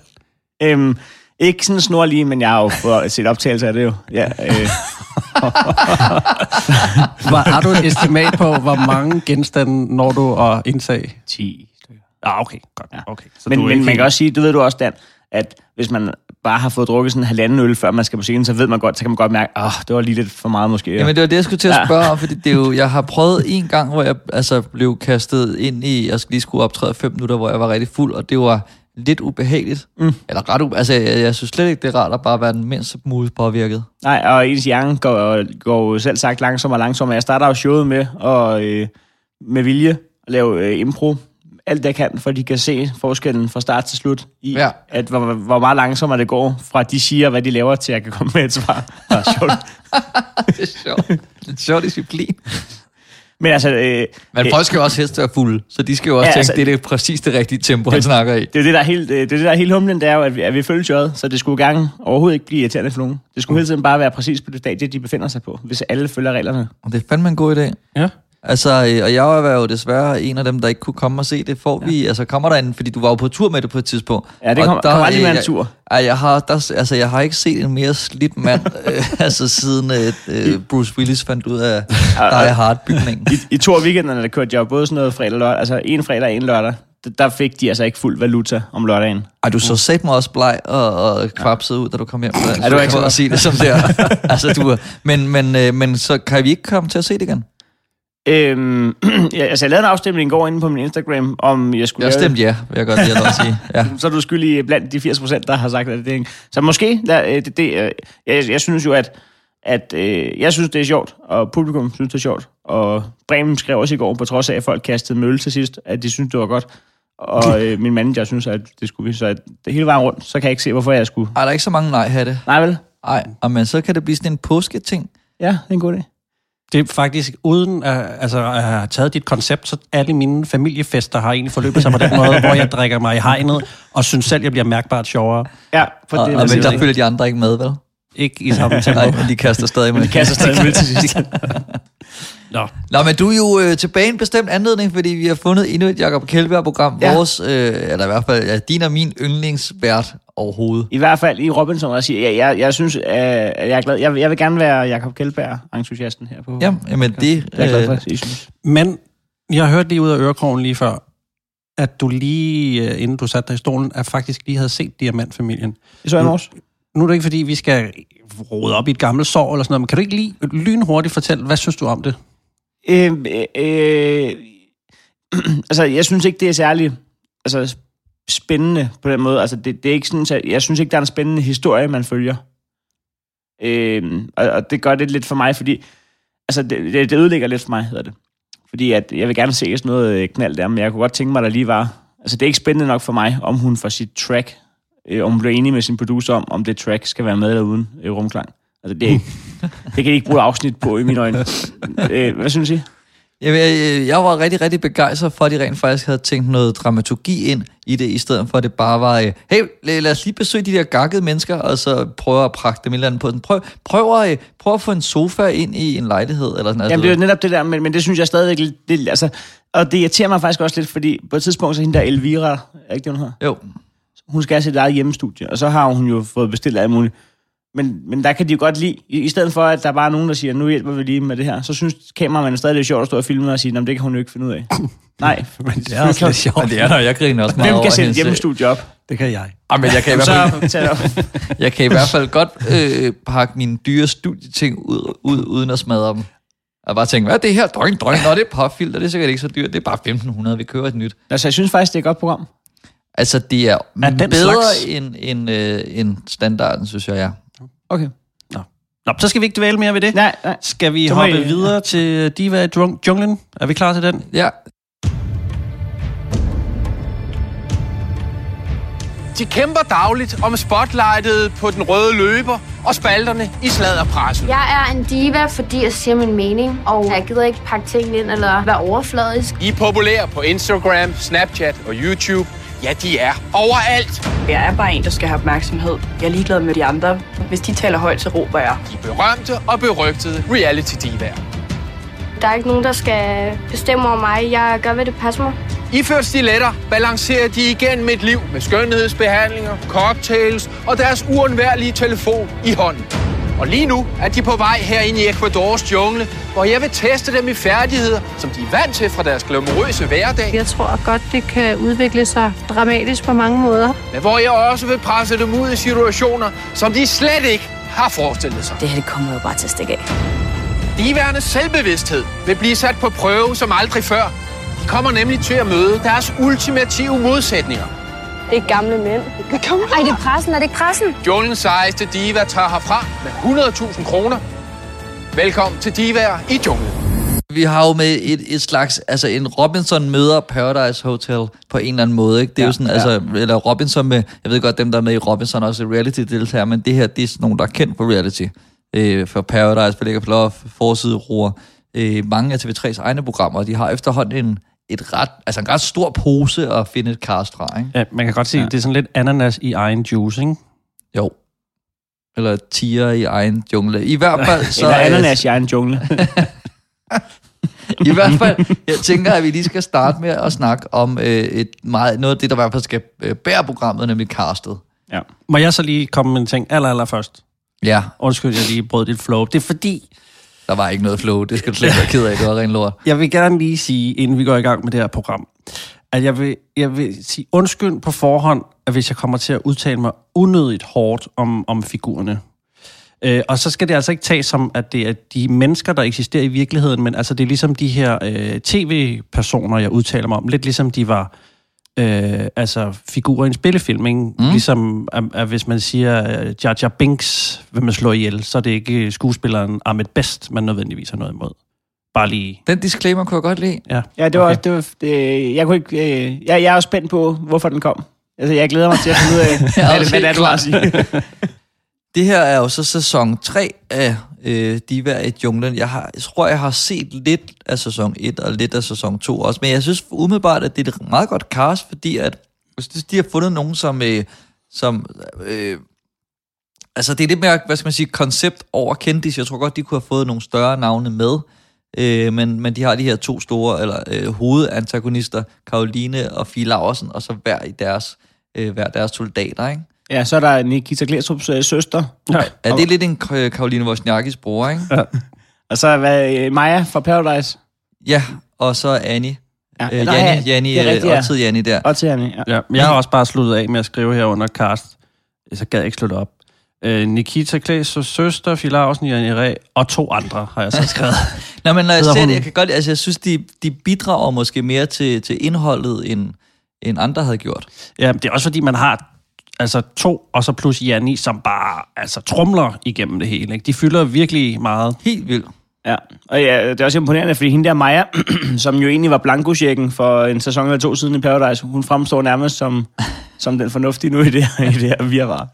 Øhm, ikke sådan snorlige, men jeg har jo fået set optagelse af det jo. Ja, øh, Var, har du et estimat på, hvor mange genstande når du at indtage? 10 stykker. Ah, okay. Godt. Ja. Okay. Så Men, du men ikke man kan også sige, det ved du også, Dan, at hvis man bare har fået drukket sådan en halvanden øl, før man skal på scenen, så ved man godt, så kan man godt mærke, at det var lige lidt for meget måske. Jamen, det var det, jeg skulle til at Ja. spørge om, fordi det er jo, jeg har prøvet en gang, hvor jeg altså, blev kastet ind i, jeg skal lige skulle optræde fem minutter, hvor jeg var rigtig fuld, og det var lidt ubehageligt. Mm. Eller ret ube- altså, jeg, jeg synes slet ikke, det er rart at bare være den mindste muligt påvirket. Nej, og ens hjerne går, går jo selv sagt langsommere og langsommere. Jeg starter jo showet med, og, øh, med vilje at lave øh, impro. Alt det jeg kan, for de kan se forskellen fra start til slut i, Ja. at hvor, hvor meget langsommere det går, fra de siger, hvad de laver, til jeg kan komme med et svar. Det er sjovt. Det er sjovt. det er sjovt disciplin. Men altså, øh, Men øh, folk skal jo også helst være fulde, så de skal jo også Ja, tænke, altså- det er det præcis det rigtige tempo, han snakker i. det er det, der er helt, øh, det er det, der er helt humlen, det er jo, at vi, at vi følger showet, så det skulle gerne overhovedet ikke blive irriterende for nogen. Det skulle hele tiden bare være præcis på det stadie, de befinder sig på, hvis alle følger reglerne. Og det er fandme en god idé. Ja. Altså, øh, og jeg var jo desværre en af dem, der ikke kunne komme og se det. Får vi, altså kommer der en, fordi du var jo på tur med det på et tidspunkt. Ja, det der, kommer aldrig med en jeg- tur. Ej, jeg har, der, altså, jeg har ikke set en mere slidt mand, øh, altså siden øh, øh, Bruce Willis fandt ud af Die Hard-bygningen. I, I to af weekenderne, der kørte jeg både sådan noget fredag og lørdag, altså en fredag og en lørdag. Der- Der fik de altså ikke fuld valuta om lørdagen. Ej, du så sat mig også bleg og, og kvapset ud, da du kom hjem. Ja, det var ikke så at sige det som det er. altså, du, men, men, men så kan vi ikke komme til at se det igen? Øhm, ja, altså, jeg lavede en afstemning i går inde på min Instagram, om jeg skulle Jeg lave stemte ja, vil jeg godt lige at sige. Ja. Så er du skyldig blandt de 80 procent, der har sagt, at det ikke. Så måske, lad, øh, det, det, øh, jeg, jeg synes jo, at, at øh, jeg synes, det er sjovt, og publikum synes, det er sjovt. Og Bremen skrev også i går, på trods af, at folk kastede møl til sidst, at de synes, det var godt. Og øh, min manager synes, at det skulle vi. Så at det hele vejen rundt, så kan jeg ikke se, hvorfor jeg skulle. Ej, der er ikke så mange nej-hatte. Nej vel? Ej, og men så kan det blive sådan en påsketing. Ja, det er en god idé. Det er faktisk, uden at, altså, at have taget dit koncept, så alle mine familiefester har egentlig forløbet sig på den måde, hvor jeg drikker mig i hegnet, og synes selv, jeg bliver mærkbart sjovere. Ja, for Og, det og er men der det. følger de andre ikke med, vel? Ikke i samme tempo. Nej, men de kaster stadig med. De kaster stadig med til sidst. Nå. Nå, men du er jo øh, tilbage en bestemt anledning, fordi vi har fundet endnu et Jacob Kjeldberg-program. Ja. Vores, øh, eller i hvert fald, ja, din og min yndlingsvært overhovedet. I hvert fald i Robinson, og siger, jeg, jeg, jeg synes, øh, jeg er glad. Jeg, jeg vil gerne være Jakob Kjeldberg, entusiasten her på. Ja, jamen det... Det er jeg glad for, Øh, I synes. Men jeg hørte lige ud af ørekrogen lige før, at du lige, øh, inden du satte dig i stolen, at faktisk lige havde set Diamantfamilien. Det så jeg morges. Nu er det ikke, fordi vi skal rode op i et gammelt sår eller sådan noget, men kan du ikke lige lynhurtigt fortælle, hvad synes du om det? Øhm, øh, øh, altså, jeg synes ikke, det er særlig altså, spændende på den måde. Altså, det, det er ikke sådan, at jeg synes ikke, der er en spændende historie, man følger. Øh, og, og det gør det lidt for mig, fordi altså, det, det, det ødelægger lidt for mig, hedder det. Fordi at jeg vil gerne se sådan noget øh, knald der, men jeg kunne godt tænke mig, at der lige var... Altså, det er ikke spændende nok for mig, om hun får sit track, øh, om hun bliver enig med sin producer om, om det track skal være med eller uden øh, rumklang. Altså, det, er ikke, det kan I ikke bruge afsnit på i mine øjne. Øh, hvad synes I? Jamen, jeg, jeg var rigtig, rigtig begejstret for, at de rent faktisk havde tænkt noget dramaturgi ind i det, i stedet for at det bare var, øh, hey, lad lad os lige besøge de der gakkede mennesker, og så prøve at pragte dem et eller andet på den. Prøv, prøv, at, øh, prøv at få en sofa ind i en lejlighed, eller sådan Jamen, det er jo netop det der, men, men det synes jeg stadigvæk lidt... Det, altså, og det irriterer mig faktisk også lidt, fordi på et tidspunkt, så hende der Elvira, er ikke det, hun hedder? Jo. Hun skal have sit eget hjemmestudie, og så har hun jo fået bestilt alt muligt. Men, men der kan de jo godt lide, i, i stedet for, at der bare er nogen, der siger, nu hjælper vi lige med det her, så synes kameramanden stadig, det er sjovt at stå og filme og sige, "Nå, men det kan hun jo ikke finde ud af. Nej, Men det er også lidt sjovt. Men det er der, jeg griner også meget Hvem kan sætte øh, hjemmestudie op? Det kan jeg. Ah, men jeg kan, i hvert fald, Så jeg kan i hvert fald godt øh, pakke mine dyre studieting ud, ud, uden at smadre dem. Og bare tænke, hvad er det her? Drøng, drøng, nå, det er påfilter, det er sikkert ikke så dyrt. Det er bare 1500, vi kører et nyt. Altså, jeg synes faktisk, det er et godt program. Altså, det er, Er den bedre slags? end, end, øh, end standarden, synes jeg, ja. Okay. Nå, så skal vi ikke dvæle mere ved det. Nej, nej. Skal vi Så hoppe I- videre til Diva i drunk- junglen? Er vi klar til den? Ja, De kæmper dagligt om spotlightet på den røde løber og spalterne i sladderpressen. Jeg er en diva, fordi jeg siger min mening, og jeg gider ikke pakke ting ind eller være overfladisk. I er populære på Instagram, Snapchat og YouTube. Ja, de er overalt. Jeg er bare en, der skal have opmærksomhed. Jeg er ligeglad med de andre. Hvis de taler højt, så råber jeg. De berømte og berygtede reality divaer. Der er ikke nogen, der skal bestemme over mig. Jeg gør, hvad det passer mig. Iført stiletter balancerer de igennem et liv med skønhedsbehandlinger, cocktails og deres uundværlige telefon i hånden. Og lige nu er de på vej her ind i Ecuadors jungle, hvor jeg vil teste dem i færdigheder, som de er vant til fra deres glamourøse hverdag, Jeg tror godt, det kan udvikle sig dramatisk på mange måder. men hvor jeg også vil presse dem ud i situationer, som de slet ikke har forestillet sig. Det her det kommer jo bare til at stikke af. Diværnes selvbevidsthed vil blive sat på prøve som aldrig før. De kommer nemlig til at møde deres ultimative modsætninger. Det er gamle mænd. Ej, det er pressen. Er det ikke pressen? Junglens sejeste diva tager herfra med 100.000 kroner. Velkommen til Divaer i junglen. vi har jo med et, et slags, altså en Robinson møder Paradise Hotel på en eller anden måde, ikke? Det er ja, jo sådan, ja. altså, eller Robinson med, jeg ved godt, dem der er med i Robinson også er reality-deltager, men det her, det er sådan nogle, der er kendt for reality. Øh, for Paradise, for Lækker Fluff, Forside Roer, øh, mange af TV3's egne programmer, de har efterhånden en, et ret, altså en ret stor pose at finde et cast fra, ikke? Ja, man kan godt se, ja. det er sådan lidt ananas i egen juice, ikke? Jo. Eller tiger i egen jungle. I hvert fald så... Eller ananas i egen jungle. I hvert fald, jeg tænker, at vi lige skal starte med at snakke om øh, et meget, noget af det, der i hvert fald skal øh, bære programmet, nemlig castet. ja. Må jeg så lige komme med en ting aller, aller først? Ja, Undskyld, jeg lige brød dit flow. Det er fordi, der var ikke noget flow. Det skal du slet ikke være ked af. Det var ren lort. jeg vil gerne lige sige, inden vi går i gang med det her program, at jeg vil, jeg vil sige undskyld på forhånd, at hvis jeg kommer til at udtale mig unødigt hårdt om, om figurerne. Øh, og så skal det altså ikke tages som, at det er de mennesker, der eksisterer i virkeligheden, men altså det er ligesom de her øh, tv-personer, jeg udtaler mig om. Lidt ligesom de var øh, altså figurer i en spillefilm. Ikke? Mm. Ligesom at, at hvis man siger uh, Jar Jar Binks vil man slå ihjel, så er det ikke skuespilleren Ahmed Best, man nødvendigvis har noget imod. Bare lige... Den disclaimer kunne jeg godt lide. Ja, Ja, det var, okay. okay. det var det, jeg kunne ikke, øh, jeg, jeg er jo spændt på, hvorfor den kom. Altså, jeg glæder mig til at finde ud af, er hvad, det, også hvad det er, du har at sige. Det her er jo så sæson 3 af øh, Diva i junglen. Jeg, har, jeg tror, jeg har set lidt af sæson 1 og lidt af sæson 2 også, men jeg synes umiddelbart, at det er et meget godt cast, fordi at jeg synes, de har fundet nogen, som, øh, som øh, Altså, det er lidt mere, hvad skal man sige, koncept over kendis. Jeg tror godt, de kunne have fået nogle større navne med. Øh, men, men de har de her to store, eller øh, hovedantagonister, Karoline og Fie Laursen, og så hver i deres, øh, hver deres soldater, ikke? Ja, så er der Nikita Klæstrup's øh, søster. Ja. Er det lidt en K- Karoline Wozniakis bror, ikke? Ja. Og så hvad, øh, Maja fra Paradise. Ja, og så Annie. Ja, Øh, Janni, Janni, det er rigtigt, øh, ja. Otted Janni der. Og til Janni, ja. Ja, jeg har også bare sluttet af med at skrive her under cast. Så gad jeg ikke slutte op. Øh, Nikita Klæs' søster, Fie Larsen, Janne Ræ, og to andre har jeg så skrevet. Nå, men når jeg ser hun- det, jeg kan godt, altså jeg synes, de, de bidrager måske mere til, til indholdet, end, end andre havde gjort. Ja, det er også fordi, man har altså to, og så plus Janni, som bare altså, trumler igennem det hele. Ikke? De fylder virkelig meget. Helt vildt. Ja, og ja, det er også imponerende, fordi hende der Maja, som jo egentlig var blankochecken for en sæson eller to siden i Paradise, hun fremstår nærmest som, som den fornuftige nu i det, her- i det her virvar.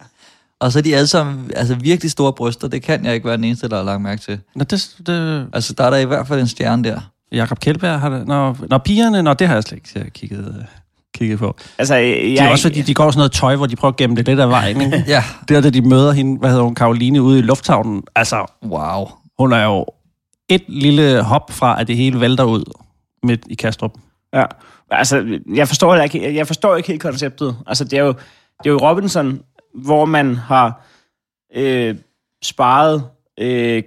Og så er de alle sammen altså virkelig store bryster. Det kan jeg ikke være den eneste, der har lagt mærke til. Nå, det, det... Altså, der er der i hvert fald en stjerne der. Jakob Kjeldberg har det. Når, når pigerne, når det har jeg slet ikke kigget, øh, kigget på. Altså, jeg, Det er også fordi, de går sådan noget tøj, hvor de prøver at gemme det lidt af vejen. Ikke? ja. Der, da de møder hende, hvad hedder hun, Karoline, ude i lufthavnen. Altså, wow. Hun er jo et lille hop fra, at det hele vælter ud midt i Kastrup. Ja, altså, jeg forstår, ikke, jeg forstår ikke helt konceptet. Altså, det er jo, det er jo Robinson, hvor man har øh, sparet øh,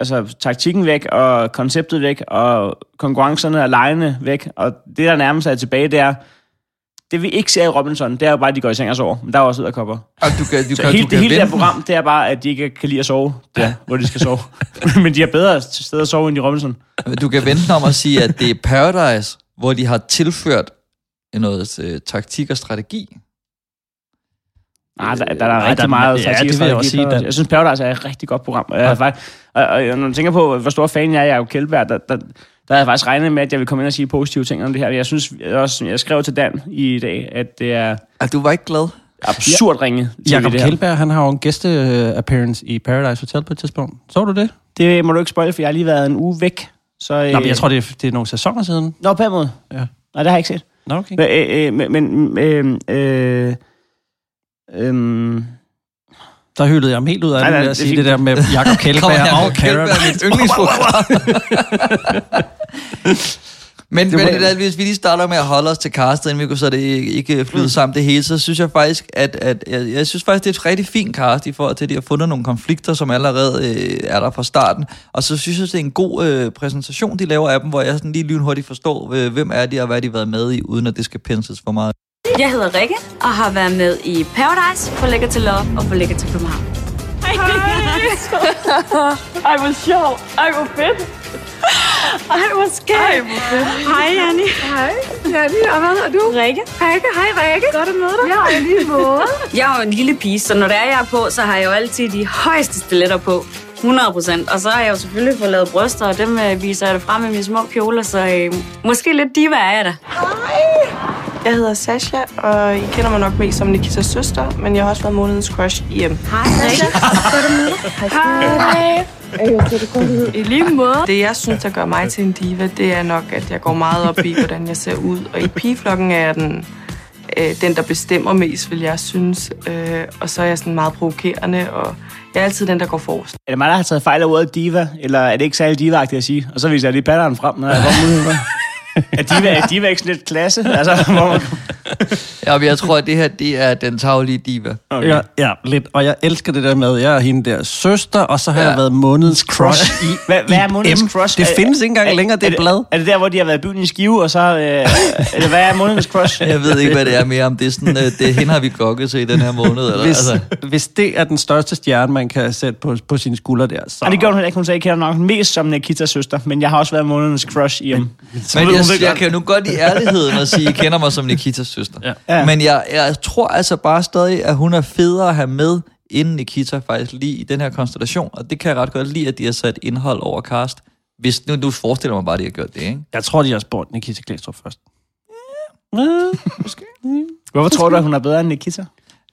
altså, taktikken væk, og konceptet væk, og konkurrencerne og lejene væk, og det, der nærmest er tilbage, det er, det vi ikke ser i Robinson, det er jo bare, at de går i seng og sover. Men der er også kopper. Og du kan, du Så kan, hele, du det kan hele det vende den. program, det er bare, at de ikke kan lide at sove, der, ja. hvor de skal sove. Men de har bedre steder at sove end i Robinson. Du kan vente om at sige, at det er Paradise, hvor de har tilført noget øh, taktik og strategi. Nej, der, der, der er Nej, rigtig der- meget ja, strategisk det vil jeg også sige, der- Jeg synes, Paradise er et rigtig godt program. Og, jeg, er faktisk, og, og, når man tænker på, hvor stor fan jeg er af Jacob Kjeldberg, der, der, der havde jeg faktisk regnet med, at jeg ville komme ind og sige positive ting om det her. Jeg synes også, jeg skrev til Dan i dag, at det er At du var ikke glad? absurd ja. ringe. til Jakob. Kjeldberg, han har jo en gæste-appearance i Paradise Hotel på et tidspunkt. Så du det? Det må du ikke spoil, for jeg har lige været en uge væk. Så, øh, Nå, men jeg tror, det er, det er nogle sæsoner siden. Nå, på en måde. Ja. Nej, det har jeg ikke set. Nå, okay. Men, øh, øh, men, men øh, øh, øh, Der hyldede jeg ham helt ud af Nej, det, nej, med det at sige det der med Jakob Jacob og Paradise. mit. Men, Det men det der, hvis vi lige starter med at holde os til castet, inden vi kunne så det ikke, flyde sammen det hele, så synes jeg faktisk, at, at jeg, jeg synes faktisk, det er et rigtig fint cast i forhold til, at de har fundet nogle konflikter, som allerede øh, er der fra starten. Og så synes jeg, det er en god øh, præsentation, de laver af dem, hvor jeg sådan lige lynhurtigt forstår, øh, hvem er de og hvad de har været med i, uden at det skal pensles for meget. Jeg hedder Rikke og har været med i Paradise, på Lækker til Love og på Lækker til København. Ej, hvor sjov. Ej, hvor fedt. Ej, hvor skægt. Ej. Hej, Janni. Hej, Janni. Og hvad hedder du? Rikke. Rikke. Hej, Rikke. Godt at møde dig. Ja, i lige måde. Jeg er jo en lille pige, så når det er, jeg er på, så har jeg jo altid de højeste stiletter på. 100 procent. Og så har jeg jo selvfølgelig fået lavet bryster, og dem øh, viser jeg det frem i mine små kjoler, så øh, måske lidt diva er jeg da. Jeg hedder Sasha, og I kender mig nok mest som Nikitas søster, men jeg har også været månedens crush i M. Hej, dig. Hej. I lige måde. Det, jeg synes, der gør mig til en diva, det er nok, at jeg går meget op i, hvordan jeg ser ud. Og i pigeflokken er jeg den, øh, den, der bestemmer mest, vil jeg synes. Øh, og så er jeg sådan meget provokerende, og jeg er altid den, der går forrest. er det mig, der har taget fejl af ordet diva, eller er det ikke særlig diva at sige? Og så viser jeg lige patteren frem, når jeg får muligheden. Er diva, er diva ikke sådan lidt klasse? Altså, hvor man, Ja, men jeg tror, at det her, det er den taglige diva. Okay. Ja, ja, lidt. Og jeg elsker det der med, at jeg er hende der søster, og så har Ja. jeg været månedens crush i hvad, hvad er månedens M. crush? Det findes ikke engang længere, det er et blad. Er det der, hvor de har været i byen i Skive, og så... Øh, eller hvad er månedens crush? Jeg ved ikke, hvad det er mere om. Det er sådan, øh, det hende har vi gokket til i den her måned. Eller, Hvis, altså. hvis det er den største stjerne, man kan sætte på, på sine skuldre der, så... Og det gjorde hun ikke. Hun sagde, at jeg nok mest som Nikitas søster, men jeg har også været månedens crush i M. Men jeg, jeg kan jo nu godt i ærligheden at sige, at I kender mig som Nikitas søster. Ja. Ja. Men jeg, jeg tror altså bare stadig, at hun er federe at have med, end Nikita faktisk lige i den her konstellation. Og det kan jeg ret godt lide, at de har sat indhold over cast. Hvis nu du forestiller mig bare, at de har gjort det, ikke? Jeg tror, de har spurgt Nikita Klæstrup først. Ja, måske. Hvorfor tror du, at hun er bedre end Nikita?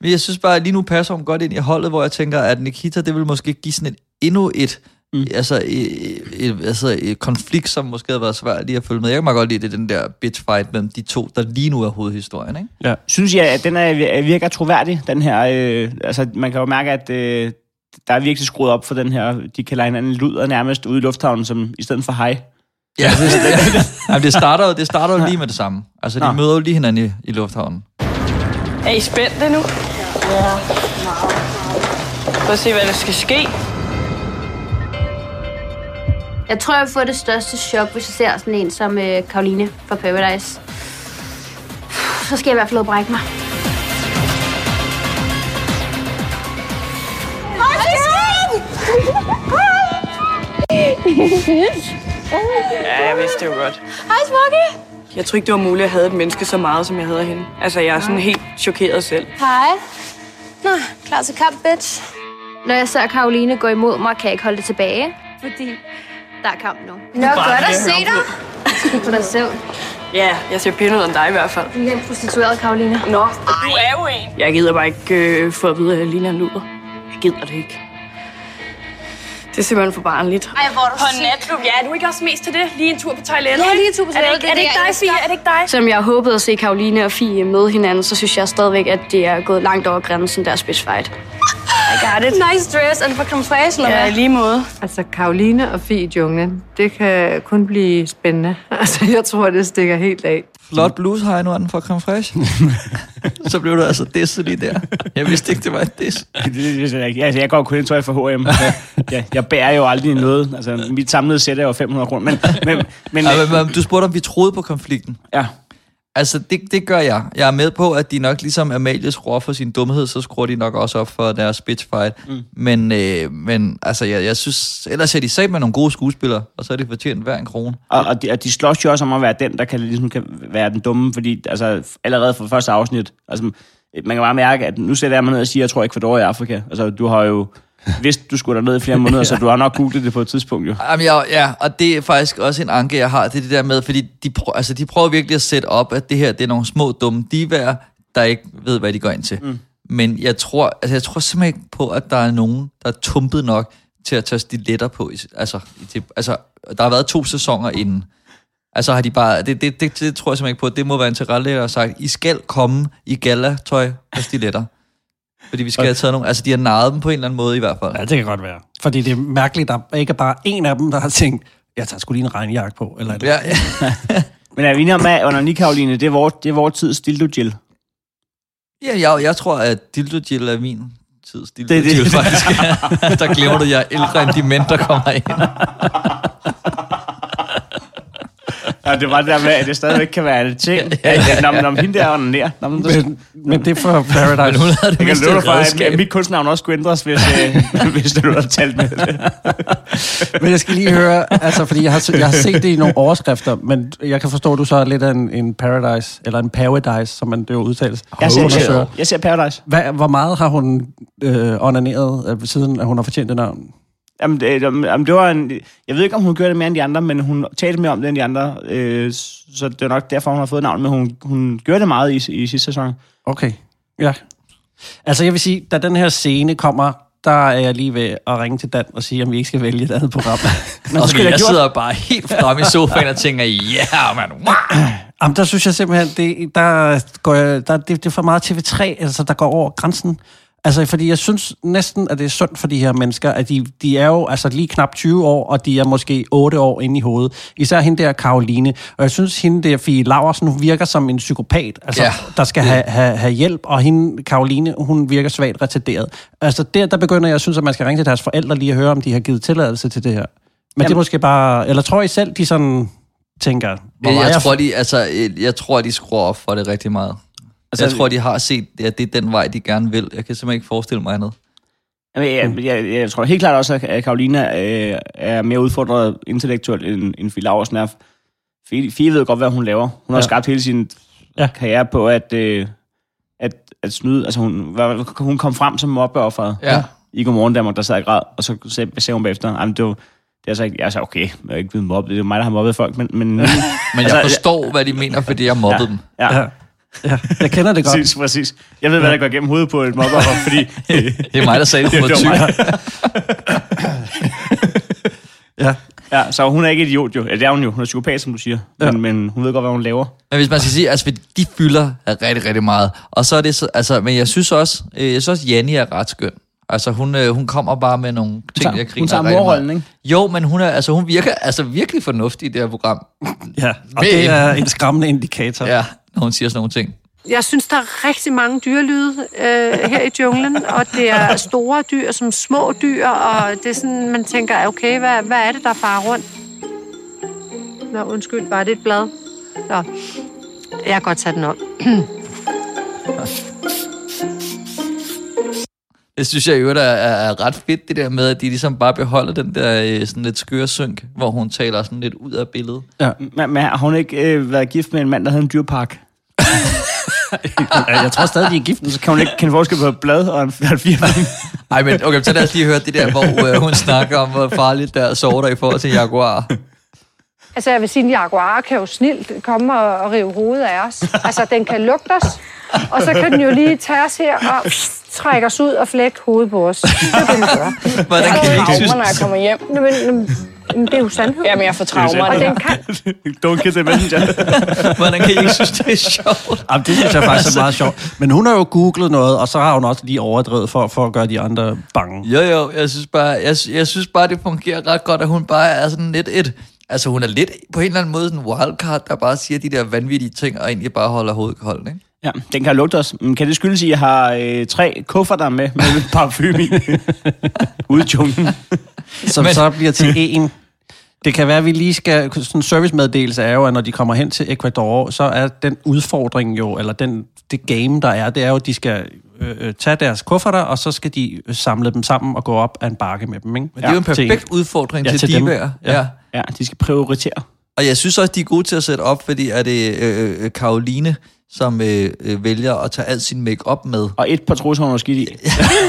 Men jeg synes bare, at lige nu passer hun godt ind i holdet, hvor jeg tænker, at Nikita, det vil måske give sådan et, endnu et mm. altså, et, et, altså et konflikt, som måske havde været svært lige at følge med. Jeg kan meget godt lide, det den der bitch fight mellem de to, der lige nu er hovedhistorien, ikke? Ja. Synes jeg, at den er, virker troværdig, den her... Øh, altså, man kan jo mærke, at øh, der er virkelig skruet op for den her... De kalder hinanden luder nærmest ude i lufthavnen, som i stedet for hej. Ja, det, det, det, det starter det starter jo lige med det samme. Altså, de Nå. møder jo lige hinanden i, i lufthavnen. Er I spændte nu? Ja. Prøv at se, hvad der skal ske. Jeg tror, jeg får det største chok, hvis jeg ser sådan en som øh, Karoline fra Paradise. Så skal jeg i hvert fald brække mig. Ja, jeg vidste det jo godt. Hej, Smoky. Jeg tror ikke, det var muligt at have et menneske så meget, som jeg havde hende. Altså, jeg er sådan helt chokeret selv. Hej. Nå, klar til kamp, bitch. Når jeg ser Karoline gå imod mig, kan jeg ikke holde det tilbage. Fordi der er kamp nu. Nå, godt at se dig. Skid på dig selv. Ja, jeg ser ud af dig i hvert fald. Du er en prostitueret, Karoline. Nå, du er jo en. Jeg gider bare ikke øh, få at vide, at jeg ligner en luder. Jeg gider det ikke. Det er simpelthen for barnligt. Ej, hvor er du På en natklub, ja. Er du ikke også mest til det? Lige en tur på toilettet? Ja, lige en tur på toilettet. Er det ikke, er det ikke dig, Fie? Er det ikke dig? Selvom jeg håbede at se Karoline og Fie møde hinanden, så synes jeg stadigvæk, at det er gået langt over grænsen, deres bitch fight. I got it. Nice dress. Det for camouflage, eller Ja, i lige måde. Altså, Karoline og Fie i junglen, det kan kun blive spændende. Altså, jeg tror, det stikker helt af. Flot blues har jeg nu, er den fra Creme Fraiche. så blev du altså disset lige der. Jeg vidste ikke, det var et diss. Det, det, det, ikke. altså, jeg går kun i tøj for H&M. Jeg, jeg, jeg bærer jo aldrig noget. Altså, mit samlede sæt er jo 500 kroner. Men, men, men, Ja, men, men, du spurgte, om vi troede på konflikten. Ja. Altså, det, det gør jeg. Jeg er med på, at de nok ligesom Amalie skruer for sin dumhed, så skruer de nok også op for deres bitch fight. Mm. Men, øh, men altså, jeg, jeg synes, ellers er de sat med nogle gode skuespillere, og så er de fortjent hver en krone. Og, og, de, og de slås jo også om at være den, der kan, ligesom, kan være den dumme, fordi altså, allerede fra første afsnit, altså, man kan bare mærke, at nu sætter jeg mig ned og siger, at jeg tror Ecuador er i Afrika. Altså, du har jo vidst, du skulle derned i flere måneder, så du har nok googlet det på et tidspunkt jo. Jamen, ja, ja, og det er faktisk også en anke, jeg har, det er det der med, fordi de, prøver, altså, de prøver virkelig at sætte op, at det her, det er nogle små dumme divaer, der ikke ved, hvad de går ind til. Mm. Men jeg tror, altså, jeg tror simpelthen ikke på, at der er nogen, der er tumpet nok til at tage stiletter på. Altså, til, altså, der har været to sæsoner inden. Altså har de bare, det, det, det, det tror jeg simpelthen ikke på, det må være en tilrettelægger, der har sagt, I skal komme i galatøj og stiletter. Fordi vi skal have taget nogle, altså de har naret dem på en eller anden måde i hvert fald. Ja, det kan godt være. Fordi det er mærkeligt, at der ikke er bare en af dem, der har tænkt, jeg tager sgu lige en regnjakke på. Eller et Ja, ja. Men er vi enige om, at under ni Karoline, det er vores, det er vores tids dildo Jill? Ja, jeg, jeg tror, at Dildo Jill er min tids Dildo Det er det. Faktisk. der glemmer du, jeg er ældre end de mænd, der kommer ind. Ja, det var det der med, at det stadigvæk kan være en ting. Ja, ja, Nå, men om hende der er nær. Nå, men, Men, men det er for Paradise. Men hun havde det jeg kan love for, at, mit kunstnavn også skulle ændres, hvis, øh, hvis du havde talt med det. Men jeg skal lige høre, altså, fordi jeg har, jeg har set det i nogle overskrifter, men jeg kan forstå, at du så er lidt af en, en Paradise, eller en Paradise, som man det jo udtales. Jeg ser, jeg, jeg ser Paradise. Hvad, hvor meget har hun øh, onaneret, øh, siden at hun har fortjent det navn? Jamen, det, jamen, det var en, jeg ved ikke, om hun gjorde det mere end de andre, men hun talte mere om det end de andre. Øh, så det er nok derfor, hun har fået navn, men hun, hun gjorde det meget i, i sidste sæson. Okay, ja. Altså jeg vil sige, da den her scene kommer, der er jeg lige ved at ringe til Dan og sige, om vi ikke skal vælge et andet program. Men Og jeg gjort- sidder bare helt frem i sofaen og tænker, ja, yeah, man. Jamen, der synes jeg simpelthen, det, der går jeg, der, det, det er for meget TV3, altså der går over grænsen. Altså, fordi jeg synes næsten, at det er synd for de her mennesker, at de, de er jo altså lige knap 20 år, og de er måske 8 år inde i hovedet. Især hende der, Karoline. Og jeg synes, hende der, Fie Laversen, hun virker som en psykopat, altså, Ja. ja. der skal have, have, have hjælp, og hende, Karoline, hun virker svagt retarderet. Altså, der, der begynder jeg synes, at man skal ringe til deres forældre lige og høre, om de har givet tilladelse til det her. Men Jamen. det er måske bare... Eller tror I selv, de sådan tænker... hvor Jeg, jeg, tror, de, altså, jeg tror, de skruer op for det rigtig meget. Altså, jeg tror, de har set, at det er den vej, de gerne vil. Jeg kan simpelthen ikke forestille mig andet. Jamen, jeg, jeg, jeg tror helt klart også, at Karolina øh, er mere udfordret intellektuelt, end, end Fie Laursen er. Fie, Fie ved godt, hvad hun laver. Hun har Ja. skabt hele sin Ja. karriere på at, øh, at, at snyde. Altså, hun, hun kom frem som mobbeofferet Ja. i Godmorgen Danmark, der sad i grad, og så sagde, sagde hun bagefter, "Ej, men det var, det er altså ikke, jeg sagde, okay, jeg er ikke blevet mobbet, det er mig, der har mobbet folk, men... Men, Men jeg forstår, hvad de mener, fordi jeg mobbede dem. Ja. Ja. Ja, jeg kender det godt. Præcis, præcis. Jeg ved, hvad der går igennem hovedet på et mobbeoffer, fordi... Det er mig, der sagde det på det var tyk. mig. Ja. ja, så hun er ikke idiot jo. Ja, det er hun jo. Hun er psykopat, som du siger. Ja. Men, men hun ved godt, hvad hun laver. Men hvis man skal sige, altså de fylder rigtig, rigtig meget. Og så er det så, altså, men jeg synes også, øh, jeg synes også, Janni er ret skøn. Altså hun, øh, hun kommer bare med nogle ting, tager- jeg hun griner tager rigtig morrollen, ikke? Jo, men hun, er, altså, hun virker altså virkelig fornuftig i det her program. Ja, og det er en skræmmende indikator. Ja, når hun siger sådan nogle ting. Jeg synes, der er rigtig mange dyrelyde øh, her i junglen, og det er store dyr som små dyr, og det er sådan, man tænker, okay, hvad, hvad er det, der farer rundt? Nå, undskyld, var det et blad? Nå, jeg kan godt tage den op. Det synes jeg øvrigt er, er, ret fedt, det der med, at de ligesom bare beholder den der øh, sådan lidt skøre synk, hvor hun taler sådan lidt ud af billedet. Ja. Men, men har hun ikke øh, været gift med en mand, der havde en dyrpark? jeg tror stadig, de er gift. Så kan hun ikke kende forskel på et blad og en firmand. Ej, men okay, så lad os lige høre det der, hvor øh, hun snakker om, hvor farligt der er sorter i forhold til jaguar. Altså, jeg vil sige, at en jaguar kan jo snilt komme og, og rive hovedet af os. Altså, den kan lugte os, og så kan den jo lige tage os her og trække os ud og flække hovedet på os. Det er det, den gør. Hvordan kan vi ikke synes... når jeg kommer hjem. Nå, men, men, men det er jo sandhed. Jamen, jeg får traumer. Og den kan... Don't kiss a messenger. Hvordan kan I ikke synes, det er sjovt? Jamen, det synes jeg faktisk er meget sjovt. Men hun har jo googlet noget, og så har hun også lige overdrevet for, for at gøre de andre bange. Jo, jo, jeg synes bare, jeg, jeg synes bare, det fungerer ret godt, at hun bare er sådan lidt et... Altså, hun er lidt på en eller anden måde sådan en wildcard, der bare siger de der vanvittige ting, og egentlig bare holder hovedet koldt, ikke? Ja, den kan lugte os. Men kan det skyldes, at jeg har øh, tre kufferter med, med parfume i? Ude i junglen. Som Men... så bliver til en. Det kan være, at vi lige skal... Sådan en servicemeddelelse er jo, at når de kommer hen til Ecuador, så er den udfordring jo, eller den, det game, der er, det er jo, at de skal øh, øh, tage deres kufferter, og så skal de øh, samle dem sammen og gå op ad en bakke med dem, ikke? Men det er jo en perfekt udfordring Ja, til, til til dem. divaer. Ja. Ja, de skal prioritere. Og jeg synes også, de er gode til at sætte op, fordi er det øh, øh, Karoline, som øh, øh, vælger at tage al sin make-up med. Og et par trusser, hun har skidt i.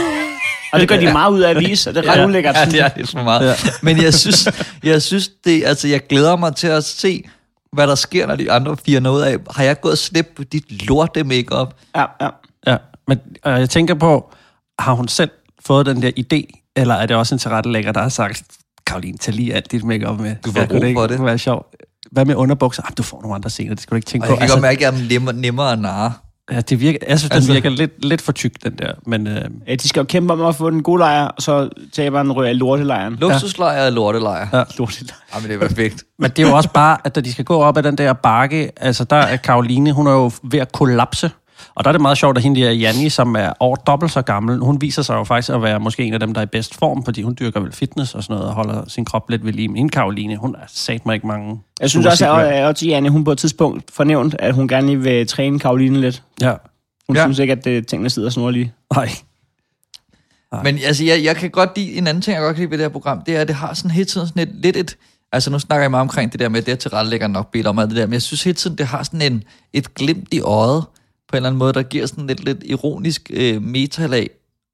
og det gør de meget ud af at vise, og det er ret ja, ulækkert. Ja, det er lidt for meget. Ja. Men jeg synes, jeg synes det, altså jeg glæder mig til at se, hvad der sker, når de andre firer noget af. Har jeg gået slip på dit lorte makeup? Ja, ja. Ja, men øh, jeg tænker på, har hun selv fået den der idé, eller er det også en tilrettelægger, der har sagt, Karoline, tag lige alt dit makeup med. Du får kunne brug for det. være sjovt? Hvad med underbukser? Ah, du får nogle andre scener, det skal du ikke tænke Og på. jeg kan godt mærke, at jeg er nemmere, nemmere at narre. Ja, det virker, jeg synes, den Altså- virker lidt, lidt for tyk, den der. Men, øh, Ja, de skal jo kæmpe om at få den gode lejr, og så taber den røg af lortelejren. Luksuslejr og lortelejr. Ja. Lortelejr. Ja, men det er perfekt. men det er jo også bare, at da de skal gå op ad den der bakke, altså der er Karoline, hun er jo ved at kollapse. Og der er det meget sjovt, at hende der Janni, som er over dobbelt så gammel, hun viser sig jo faktisk at være måske en af dem, der er i bedst form, fordi hun dyrker vel fitness og sådan noget, og holder sin krop lidt ved lige. Men hende Karoline, hun er sat mig ikke mange... Jeg synes også, at, at, Janne, hun på et tidspunkt fornævnt, at hun gerne lige vil træne Karoline lidt. Ja. Hun Ja. synes ikke, at det, tingene sidder snorlige. Nej. Men altså, jeg, jeg kan godt lide, en anden ting, jeg godt kan lide ved det her program, det er, at det har sådan hele tiden sådan et, lidt et, altså nu snakker jeg meget omkring det der med, at det er tilrettelæggeren nok bedt om det der, men jeg synes hele tiden, det har sådan en, et glimt i øjet, på en eller anden måde, der giver sådan lidt, lidt ironisk øh, metalag,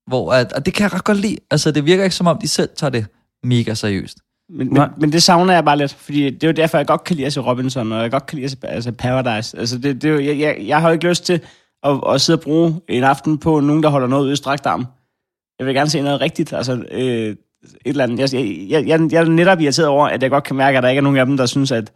hvor at, og det kan jeg ret godt lide. Altså, det virker ikke som om, de selv tager det mega seriøst. Men, men, men det savner jeg bare lidt, fordi det er jo derfor, jeg godt kan lide at se Robinson, og jeg godt kan lide at se altså Paradise. Altså, det, det er jo, jeg, jeg, jeg har jo ikke lyst til at, at sidde og bruge en aften på nogen, der holder noget ude i strakt arm. Jeg vil gerne se noget rigtigt, altså øh, et eller andet. Jeg, jeg, jeg, jeg er netop irriteret over, at jeg godt kan mærke, at der ikke er nogen af dem, der synes, at,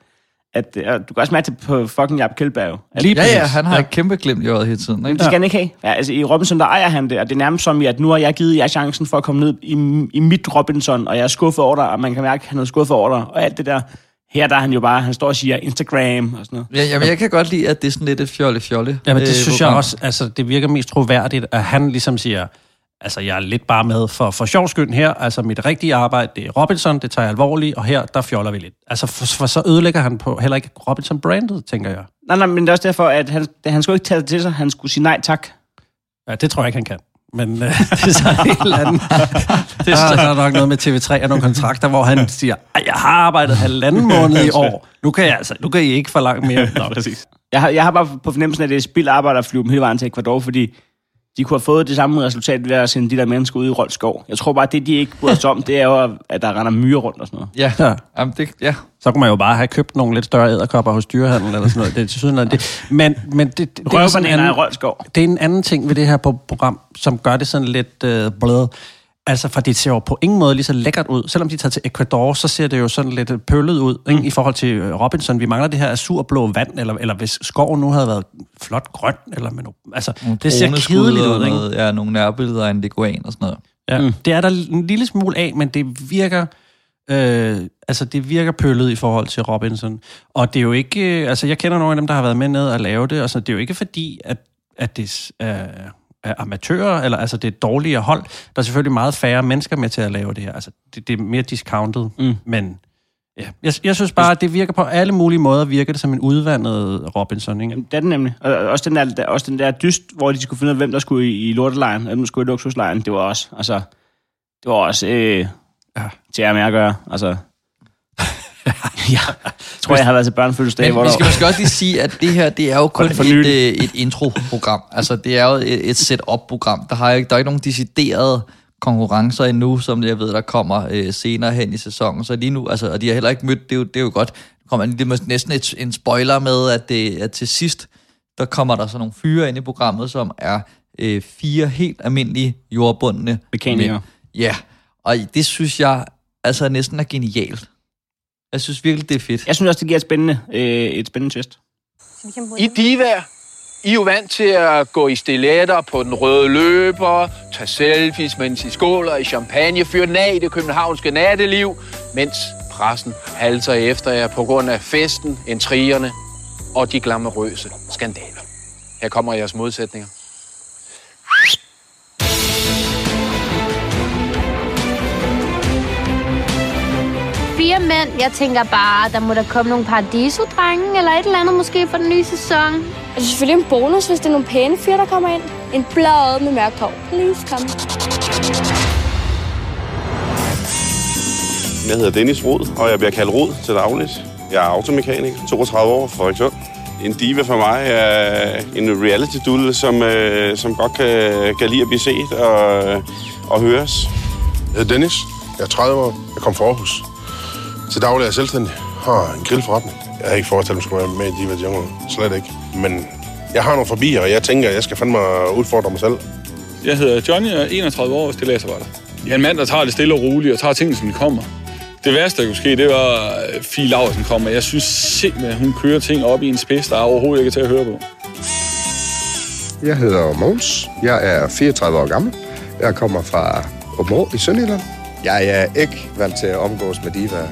at at du kan også mærke det på fucking Jacob Kjeldberg. At, ja, ja, han har ja. et kæmpe glimt i øjet hele tiden. det Ikke? skal han ikke have. Ja, altså, I Robinson, der ejer han det, og det er nærmest som i, at nu har jeg givet jer chancen for at komme ned i, i mit Robinson, og jeg er skuffet over dig, og man kan mærke, at han er skuffet over dig, og alt det der. Her der er han jo bare, han står og siger Instagram og sådan noget. Ja, jamen, jeg kan godt lide, at det er sådan lidt et fjolle-fjolle. Ja, men det øh, synes jeg også, altså det virker mest troværdigt, at han ligesom siger, altså jeg er lidt bare med for, for sjov skyld her, altså mit rigtige arbejde, det er Robinson, det tager jeg alvorligt, og her, der fjoller vi lidt. Altså for, for så ødelægger han på heller ikke Robinson-brandet, tænker jeg. Nej, nej, men det er også derfor, at han, han skulle ikke tage det til sig, han skulle sige nej tak. Ja, det tror jeg ikke, han kan. Men øh, det er så en helt anden. Det er, der er nok noget med TV3 og nogle kontrakter, hvor han siger, "Ej, jeg har arbejdet halvanden måned i år. Nu kan, jeg, altså, nu kan I ikke forlange mere. Nå, præcis. Jeg har, jeg har bare på fornemmelsen, at det er spild arbejde at flyve dem hele vejen til Ecuador, fordi de kunne have fået det samme resultat ved at sende de der mennesker ud i Rold Skov. Jeg tror bare, at det, de ikke bryder sig om, det er jo, at der render myrer rundt og sådan noget. Ja, Ja. Jamen, det, ja. Så kunne man jo bare have købt nogle lidt større æderkopper hos dyrehandel eller sådan noget. Det er til sydenland det. Men, men det, det, det, er sådan en anden, Rold Skov. det er en anden ting ved det her på- program, som gør det sådan lidt øh, blød. Altså, for det ser jo på ingen måde lige så lækkert ud. Selvom de tager til Ecuador, så ser det jo sådan lidt øh, pøllet ud ikke? i forhold til øh, Robinson. Vi mangler det her azurblå vand, eller, eller hvis skoven nu havde været flot grøn, eller med no, altså, det ser kedeligt ud. Ikke? Noget, ja, nogle nærbilleder af en leguan og sådan noget. Ja, mm. det er der en lille smule af, men det virker øh, altså det virker pøllet i forhold til Robinson. Og det er jo ikke, øh, altså jeg kender nogle af dem, der har været med ned og lave det, og så det er jo ikke fordi, at, at det er, er amatører, eller altså det er dårligere hold. Der er selvfølgelig meget færre mennesker med til at lave det her. Altså det, det er mere discounted, mm. men ja. jeg, jeg synes bare, at det virker på alle mulige måder, virker det som en udvandet Robinson, ikke? Det er den nemlig. Og også den der, der, også den der dyst, hvor de skulle finde ud af, hvem der skulle i, i lortelejren, hvem der skulle i luksuslejren, det var også, altså, det var også øh, ja. til at med at gøre. Altså, jeg tror, jeg har været til børnefødselsdag. Men hvor vi der- skal måske også lige sige, at det her, det er jo kun et, øh, et intro-program. Altså, det er jo et, et set-up-program. Der, har ikke, der er ikke nogen deciderede konkurrencer endnu, som jeg ved, der kommer øh, senere hen i sæsonen. Så lige nu, altså, og de har heller ikke mødt, det er jo, det er jo godt. Kommer det er måske næsten et, en spoiler med, at, det, at til sidst, der kommer der så nogle fyre ind i programmet, som er øh, fire helt almindelige jordbundne Mekanikere. Ja, og det synes jeg altså næsten er genialt. Jeg synes virkelig, det er fedt. Jeg synes også, det giver et spændende, øh, et spændende twist. I divaer, I er jo vant til at gå i stiletter på den røde løber, tage selfies, mens I skåler i champagne, fyre den af i det københavnske natteliv, mens pressen halser efter jer på grund af festen, intrigerne og de glamourøse skandaler. Her kommer jeres modsætninger. Fire mænd. Jeg tænker bare, der må der komme nogle paradiso-drenge, eller et eller andet måske for den nye sæson. Det er selvfølgelig en bonus, hvis det er nogle pæne fyre, der kommer ind. En blad med mørkt hår. Please come. Jeg hedder Dennis Rod, og jeg bliver kaldt Rod til dagligt. Jeg er automekaniker, 32 år, fra Frederikshund. En diva for mig er en reality dulle, som, øh, som godt kan, kan lide at blive set og, og høres. Jeg hedder Dennis. Jeg er 30 år. Jeg kom fra Aarhus. Til daglig er jeg selvstændig. Har en grillforretning. Jeg havde ikke forestillet mig, at skulle være med i Diva Jungle. Slet ikke. Men jeg har nogle forbier, og jeg tænker, at jeg skal fandme udfordre mig selv. Jeg hedder Johnny, og er 31 år og stilladsarbejder. Jeg er en mand, der tager det stille og roligt og tager tingene, som de kommer. Det værste, der kunne ske, det var at Fie Laursen kom, og jeg synes simpelthen, at hun kører ting op i en spids, der er overhovedet ikke til at høre på. Jeg hedder Måns. Jeg er 34 år gammel. Jeg kommer fra Åbenrå i Sønderjylland. Jeg er ikke vant til at omgås med diva.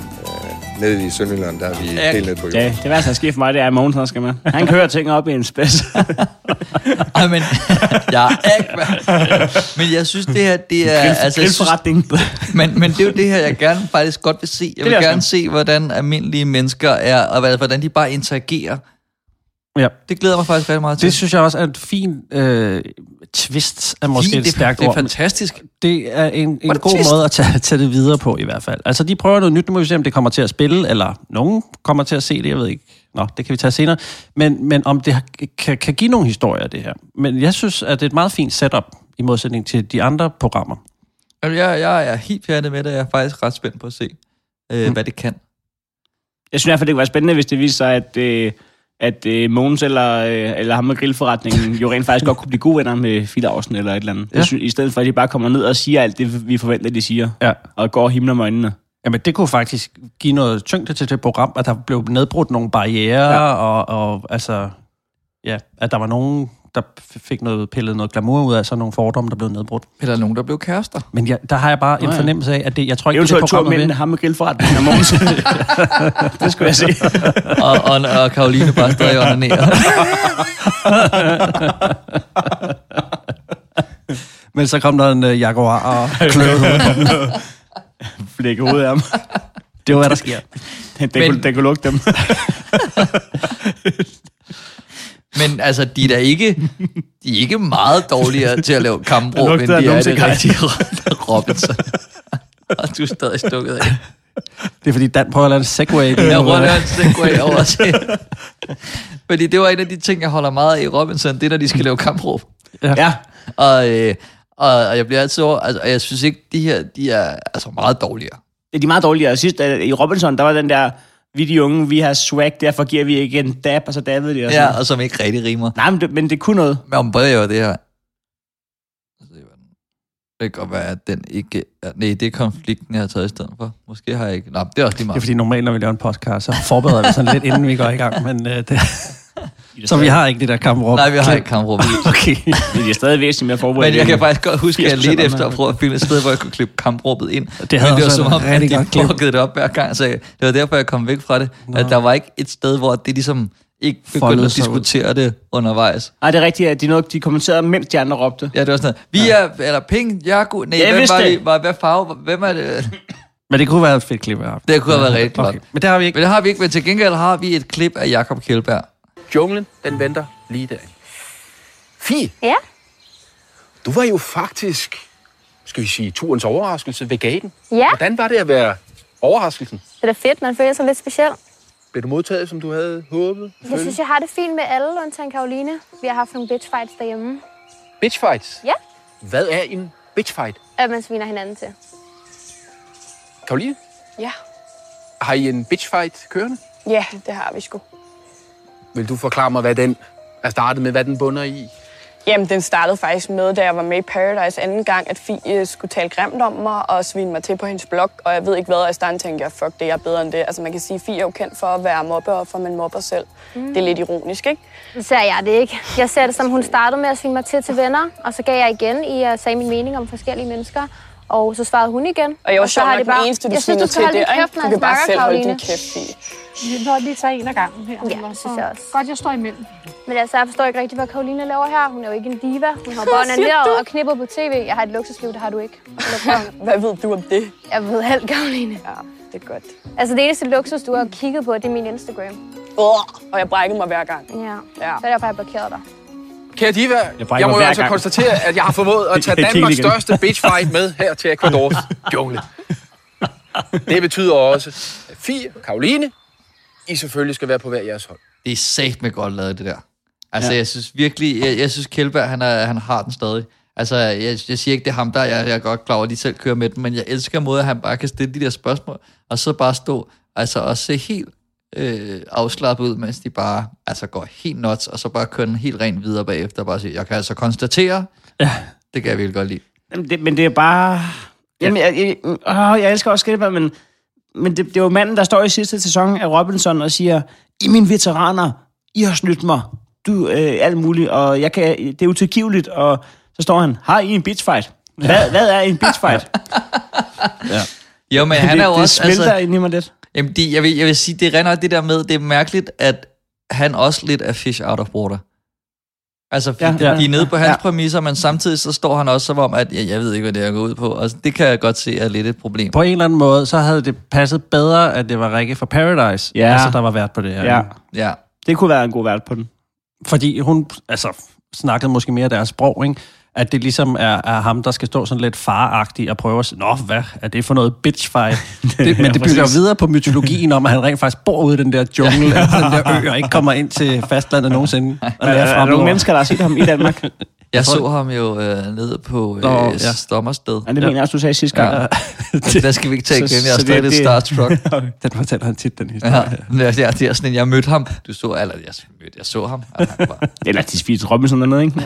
Nede i Sønderjylland, der er vi Ja, helt nede på jorden. Ja, det værste, der sker for mig, det er, at Mogens han skal med. Han kører ting op i en spids. Ej, men jeg er ikke. Men jeg synes, det her, det er... Altså, jeg synes, men, men det er jo det her, jeg gerne faktisk godt vil se. Jeg vil gerne se, hvordan almindelige mennesker er, og hvordan de bare interagerer. Ja. Det glæder mig faktisk rigtig meget til. Det synes jeg også er et fint øh, twist, er måske Fint, et det er- stærkt det er ord. fantastisk. Det er en, en det god twist? måde at tage, tage det videre på i hvert fald. Altså, de prøver noget nyt. Nu må vi se, om det kommer til at spille, eller nogen kommer til at se det, jeg ved ikke. Nå, det kan vi tage senere. Men, men om det kan, kan give nogle historier, det her. Men jeg synes, at det er et meget fint setup, i modsætning til de andre programmer. Altså, jeg, jeg er helt færdig med det, jeg er faktisk ret spændt på at se, øh, hvad det kan. Jeg synes i hvert fald, det kunne være spændende, hvis det viser sig, at, øh, at øh, Mogens eller, øh, eller ham med grillforretningen jo rent faktisk godt kunne blive gode venner med Fie Laursen eller et eller andet. Ja. Synes, I stedet for, at de bare kommer ned og siger alt det, vi forventer, de siger. Ja. Og går og himler med øjnene. Jamen, det kunne faktisk give noget tyngde til det program, at der blev nedbrudt nogle barriere, ja. og, og altså, ja, at der var nogen, der fik noget pillet noget glamour ud af, så nogle fordomme, der blev nedbrudt. Eller nogen, der blev kærester. Men ja, der har jeg bare en Nå ja. fornemmelse af, at det, jeg tror ikke, Eventuelt det tur programmet mellem ham med grillforretningen og Mogens. det skulle jeg se. og, og, og Karoline bare stadig onanerer. Men så kom der en uh, jaguar og kløvede hovedet. Flække hovedet af ham. Det var, hvad der sker. Den, den, kunne, den kunne lugte dem. Men altså, de er da ikke, de er ikke meget dårligere til at lave kampbro, Der end de er det rigtige Robinson. og du er stadig stukket af. Det er fordi, Dan prøver at lave en segway. Jeg ruller en segway over til. Fordi det var en af de ting, jeg holder meget af i Robinson, det er, når de skal lave kampråb. Ja. ja. Og, øh, og, og jeg bliver altid over, altså, og jeg synes ikke, de her, de er altså meget dårligere. Ja, de er meget dårligere. Sidst i Robinson, der var den der, vi de unge, vi har swag, derfor giver vi ikke en dab, og så dabbede de. Og sådan. Ja, og som ikke rigtig rimer. Nej, men det, men det kunne noget. Men om bred jo det her. Det kan godt være, at den ikke... er- Nej, det er konflikten, jeg har taget i stedet for. Måske har jeg ikke... Nå, det er også lige Det er meget. fordi normalt, når vi laver en podcast, så forbereder vi sådan lidt, inden vi går i gang. Men øh, det... Så vi har ikke det der kampråb. Nej, vi har ikke kampråb. Okay. Det er stadig væsentligt mere forberedt. Men jeg kan faktisk godt huske, at jeg 80% ledte efter at prøve at finde et sted, hvor jeg kunne klippe kampråbet ind. Det havde Men det var som om, at rigtig de godt plukkede det op hver gang, så det var derfor, jeg kom væk fra det. Nå. At der var ikke et sted, hvor det ligesom ikke begyndte at ud. diskutere det undervejs. Nej, det er rigtigt, at de, noget, de kommenterede, mens de andre råbte. Ja, det var sådan noget. Vi er, eller pink, Jago, nej, Jeg hvem var det. Var, hvad farve? Hvem er det? Men det kunne være et fedt klip af Det kunne have været rigtig godt. Okay. Men det har vi ikke. Men det har vi ikke, men til gengæld har vi et klip af Jakob Kjellberg. Junglen, den venter lige der. Fie, Ja? du var jo faktisk, skal vi sige, turens overraskelse ved gaten. Ja, Hvordan var det at være overraskelsen? det er da fedt. Man føler sig lidt speciel. Blev du modtaget, som du havde håbet? Jeg synes, jeg har det fint med alle, undtagen Karoline. Vi har haft nogle bitch fights derhjemme. Bitch fights. Ja, Hvad er en bitch fight? at man sviner hinanden til. Karoline, Ja. har I en bitch fight kørende? Ja, det har vi sgu. Vil du forklare mig, hvad den er startet med, hvad den bunder i? Jamen, den startede faktisk med, da jeg var med i Paradise anden gang, at Fie skulle tale grimt om mig og svine mig til på hendes blog. Og jeg ved ikke hvad, og i starten tænkte jeg, fuck det, jeg er bedre end det. Altså man kan sige, Fie er jo kendt for at være mobbeoffer, men mobber selv. Mm. Det er lidt ironisk, ikke? Så ser jeg det ikke. Jeg ser det som, hun startede med at svine mig til til venner, og så gav jeg igen i at sige min mening om forskellige mennesker. Og så svarede hun igen. Og jeg var så sjov har nok det den bare... eneste, du jeg synes, du skal til ikke? kæft, når Du jeg kan bare snakker, selv holde Karoline. din kæft, Fie. Vi må lige tage en af gangen her. Ja, synes jeg også. Godt, jeg står imellem. Men altså, jeg forstår ikke rigtig, hvad Karoline laver her. Hun er jo ikke en diva. Hun har bare du? og knippet på tv. Jeg har et luksusliv, det har du ikke. Hvad ved du om det? Jeg ved alt, Karoline. Ja, det er godt. Altså, det eneste luksus, du har kigget på, det er min Instagram. Uh, og jeg brækkede mig hver gang. Ja. Ja. Så er derfor, jeg blokeret dig. Kære Diva, Jeg jeg, må jo altså gang. konstatere, at jeg har formået at tage Danmarks igen. største bitch fight med her til Ecuadors jungle. Det betyder også, at Fie og Karoline, I selvfølgelig skal være på hver jeres hold. Det er safe med godt lavet, det der. Altså, Ja. ja. jeg synes virkelig, jeg, jeg synes Kjellberg, han, er, han har den stadig. Altså, jeg, jeg siger ikke, det er ham der, jeg, jeg er godt klar over, at de selv kører med den, men jeg elsker måden, at han bare kan stille de der spørgsmål, og så bare stå, altså, og se helt øh, afslappet ud, mens de bare altså, går helt nuts, og så bare kører den helt rent videre bagefter, og bare sige, jeg kan altså konstatere, ja. det kan jeg virkelig godt lide. Jamen, det, men det er bare... Jamen, jeg, jeg, åh, jeg elsker også Skælberg, men, men det, det er jo manden, der står i sidste sæson af Robinson og siger, I mine veteraner, I har snydt mig. Du, øh, alt muligt, og jeg kan, det er utilgiveligt. Og så står han, har I en bitch fight? Hvad, hvad er en bitch fight? ja. Jo, men han det, er jo det også... smelter altså, ind i mig lidt. Jamen, de, jeg, vil, jeg vil sige, det render det der med, det er mærkeligt, at han også lidt er fish out of water. Altså, Ja, ja, ja, de er nede på hans ja. ja. præmisser, men samtidig så står han også som om, at jeg, jeg ved ikke, hvad det er at gå ud på. Og det kan jeg godt se er lidt et problem. På en eller anden måde, så havde det passet bedre, at det var Rikke fra Paradise, Ja. altså, der var vært på det her. Ja. ja. Det kunne være en god vært på den. Fordi hun altså, snakkede måske mere deres sprog, ikke? At det ligesom er, er ham, der skal stå sådan lidt faragtig og prøve at sige, Nå, hvad er det for noget bitch fight? det, men Ja, det bygger præcis. videre på mytologien om, at han rent faktisk bor ude i den der jungle, ja. den der ø, og ikke kommer ind til fastlandet nogensinde. Og Er, er, er der nogle mennesker, der har set ham i Danmark? Jeg så ham jo øh, nede på øh, Nå, ja. ja. Stommersted. Ja, det mener jeg også, du sagde sidste gang. Ja. Men der skal vi ikke tage igen. Jeg er stadig det- lidt det- starstruck. Den fortæller han tit, den historie. Ja, ja, det er, det er sådan en, jeg mødte ham. Du så, eller jeg, mødte, jeg så ham. Og han var, Eller de spiste Robinson dernede, ikke?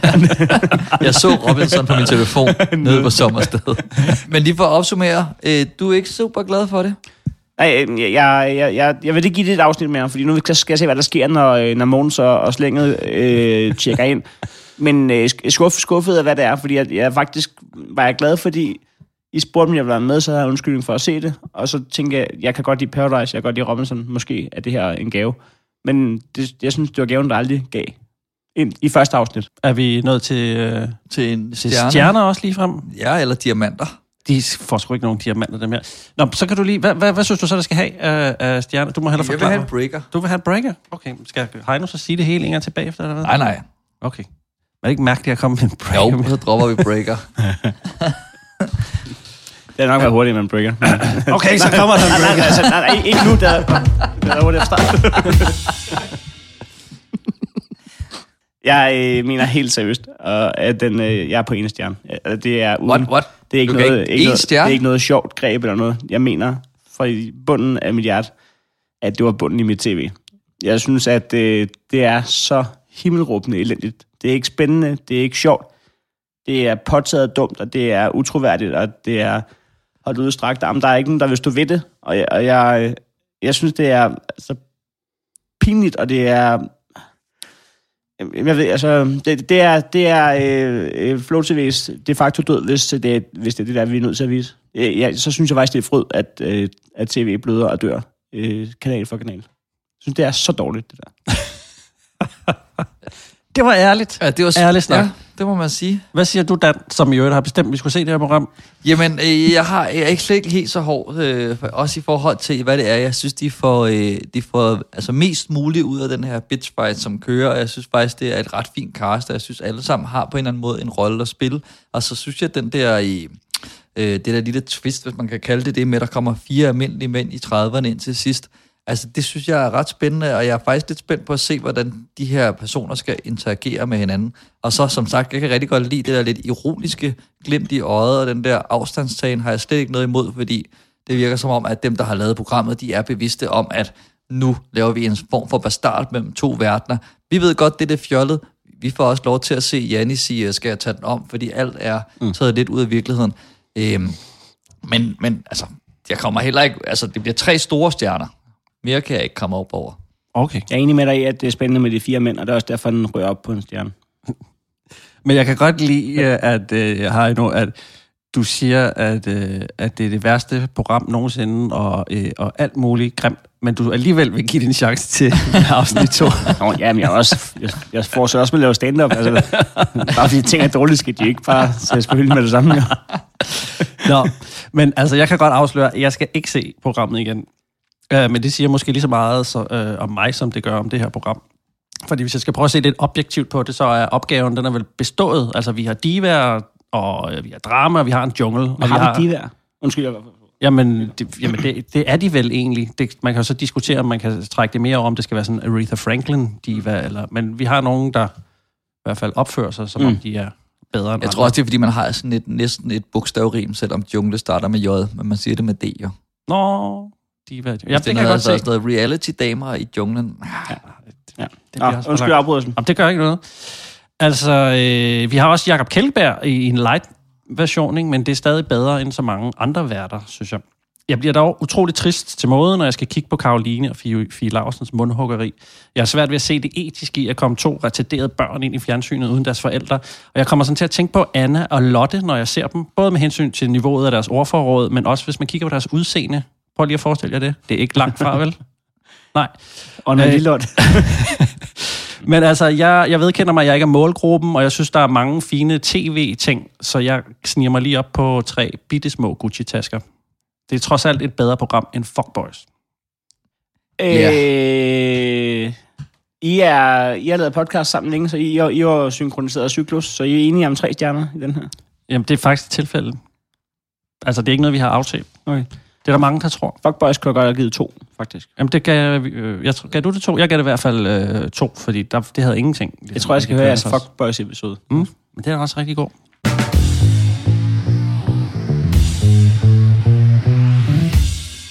jeg så Robinson på min telefon nede på Sommersted. Men lige for at opsummere, øh, du er ikke super glad for det? Nej, øh, jeg, jeg, jeg, jeg, vil ikke give det et afsnit mere, fordi nu skal jeg se, hvad der sker, når, øh, når Måns og, og Slænget øh, tjekker ind. Men øh, sk- skuff, skuffet af, hvad det er, fordi jeg, jeg faktisk var jeg glad, fordi I spurgte, om jeg ville være med, så havde jeg undskyldning for at se det. Og så tænkte jeg, jeg kan godt lide Paradise, jeg kan godt lide Robinson. Måske er det her en gave. Men det, jeg synes, det var gaven, der aldrig gav. Ind, I første afsnit. Er vi nået til, øh, Til en til stjerne? stjerner også lige frem? Ja, eller diamanter. De får sgu ikke nogen diamanter, dem her. Nå, så kan du lige... Hvad, hvad, hvad synes du så, der skal have af, af stjerner? Du må hellere Jeg vil forklare. have en breaker. Du vil have en breaker? Okay, skal Heino så sige det hele en gang tilbage efter, eller hvad? Nej, nej. Okay. Er det ikke mærkeligt at komme med en breaker? Jo, så dropper vi breaker. Det er nok været hurtigere med en breaker. Okay, så kommer der en Nej, nej, breaker. altså, nej, nej, ikke nu, der, der er hurtigt fra start. Jeg øh, mener helt seriøst, og at den, øh, jeg er på en stjerne. Øh, Det er uden, What, what? Det er ikke noget, ikke- noget, det er ikke noget sjovt greb eller noget. Jeg mener fra bunden af mit hjerte, at det var bunden i mit tv. Jeg synes, at øh, det er så himmelråbende elendigt. Det er ikke spændende, det er ikke sjovt. Det er påtaget dumt, og det er utroværdigt, og det er holdt ud i strakt arm. Der er ikke nogen, der vil stå ved det, og jeg, og jeg, jeg synes, det er altså, pinligt, og det er... Jeg ved, altså, det, det er, det er øh, øh Flow TV's de facto død, hvis det, er, hvis det er det der, vi er nødt til at vise. Ja, så synes jeg faktisk, det er fryd, at, øh, at tv bløder og dør øh, kanal for kanal. Jeg synes, det er så dårligt, det der. Det var ærligt. Ja, det var ærligt snak. Ja, det må man sige. Hvad siger du, Dan, som i øvrigt har bestemt, at vi skulle se det her program? Jamen, øh, jeg, har, jeg er ikke slet ikke helt så hård, øh, også i forhold til, hvad det er. Jeg synes, de får, øh, de får altså, mest muligt ud af den her bitch fight, som kører, og jeg synes faktisk, det er et ret fint cast, og jeg synes, alle sammen har på en eller anden måde en rolle at spille. Og så synes jeg, at den der i... Øh, det der lille twist, hvis man kan kalde det det, med, at der kommer fire almindelige mænd i 30'erne ind til sidst. Altså, det synes jeg er ret spændende, og jeg er faktisk lidt spændt på at se, hvordan de her personer skal interagere med hinanden. Og så, som sagt, jeg kan rigtig godt lide det der lidt ironiske glimt i øjet, og den der afstandstagen har jeg slet ikke noget imod, fordi det virker som om, at dem, der har lavet programmet, de er bevidste om, at nu laver vi en form for bastard mellem to verdener. Vi ved godt, det er det fjollet. Vi får også lov til at se Janni sige, skal jeg tage den om, fordi alt er taget lidt ud af virkeligheden. Øhm, men, men altså, jeg kommer heller ikke... Altså, det bliver tre store stjerner. Mere kan jeg ikke komme op over. Okay. Jeg er enig med dig i, at det er spændende med de fire mænd, og det er også derfor, den rører op på en stjerne. Men jeg kan godt lide, at øh, jeg har endnu, at du siger, at, øh, at det er det værste program nogensinde, og, øh, og alt muligt grimt, men du alligevel vil give din chance til afsnit 2. Nå, ja, men jeg, er også, jeg, jeg fortsætter også med at lave stand-up. Altså, bare fordi ting er dårligt, skal de ikke bare sættes på hylden med det samme. Nå, men altså, jeg kan godt afsløre, at jeg skal ikke se programmet igen. Uh, men det siger måske lige så meget så, uh, om mig, som det gør om det her program. Fordi hvis jeg skal prøve at se lidt objektivt på det, så er opgaven, den er vel bestået. Altså, vi har divaer, og øh, vi har drama, og vi har en jungle. og har vi divaer? Undskyld, jeg Jamen, det, jamen det, det er de vel egentlig. Det, man kan jo så diskutere, om man kan trække det mere over, om det skal være sådan Aretha Franklin-diva, eller, men vi har nogen, der i hvert fald opfører sig, som mm. om de er bedre end Jeg tror også, det er, fordi man har sådan et, næsten et bogstavrim, selvom jungle starter med J, men man siger det med D, jo. Nå, diva. Ja, Hvis det det kan jeg godt se. noget reality-damer i junglen. Ja. Ja. Det bliver også for undskyld, afbrydelsen. Jamen, det gør ikke noget. Altså, øh, vi har også Jakob Kjeldberg i en light version, ikke? men det er stadig bedre end så mange andre værter, synes jeg. Jeg bliver dog utrolig trist til måden, når jeg skal kigge på Karoline og Fie, Fie Lausens mundhuggeri. Jeg har svært ved at se det etiske i at komme to retarderede børn ind i fjernsynet uden deres forældre. Og jeg kommer sådan til at tænke på Anna og Lotte, når jeg ser dem. Både med hensyn til niveauet af deres ordforråd, men også hvis man kigger på deres udseende. Prøv lige at forestille jer det. Det er ikke langt fra, vel? Nej. Og når Øh. Men altså, jeg, jeg vedkender mig, at jeg ikke er målgruppen, og jeg synes, der er mange fine tv-ting, så jeg sniger mig lige op på tre bittesmå Gucci-tasker. Det er trods alt et bedre program end Fuckboys. Øh, I, er, I har lavet podcast sammen længe, så I, I, I har synkroniseret cyklus, så I er enige om tre stjerner i den her. Jamen, det er faktisk et tilfælde. Altså, det er ikke noget, vi har aftalt. Okay. Det er der mange, der tror. Fuckboys kunne jeg godt have givet to, faktisk. Jamen, det gav, jeg- øh, jeg, tror- gav du det to? Jeg gav det i hvert fald øh, to, fordi der, det havde ingenting. Ligesom, Jeg tror, jeg skal høre jeres Fuckboys-episode. Mm, men det er også rigtig god.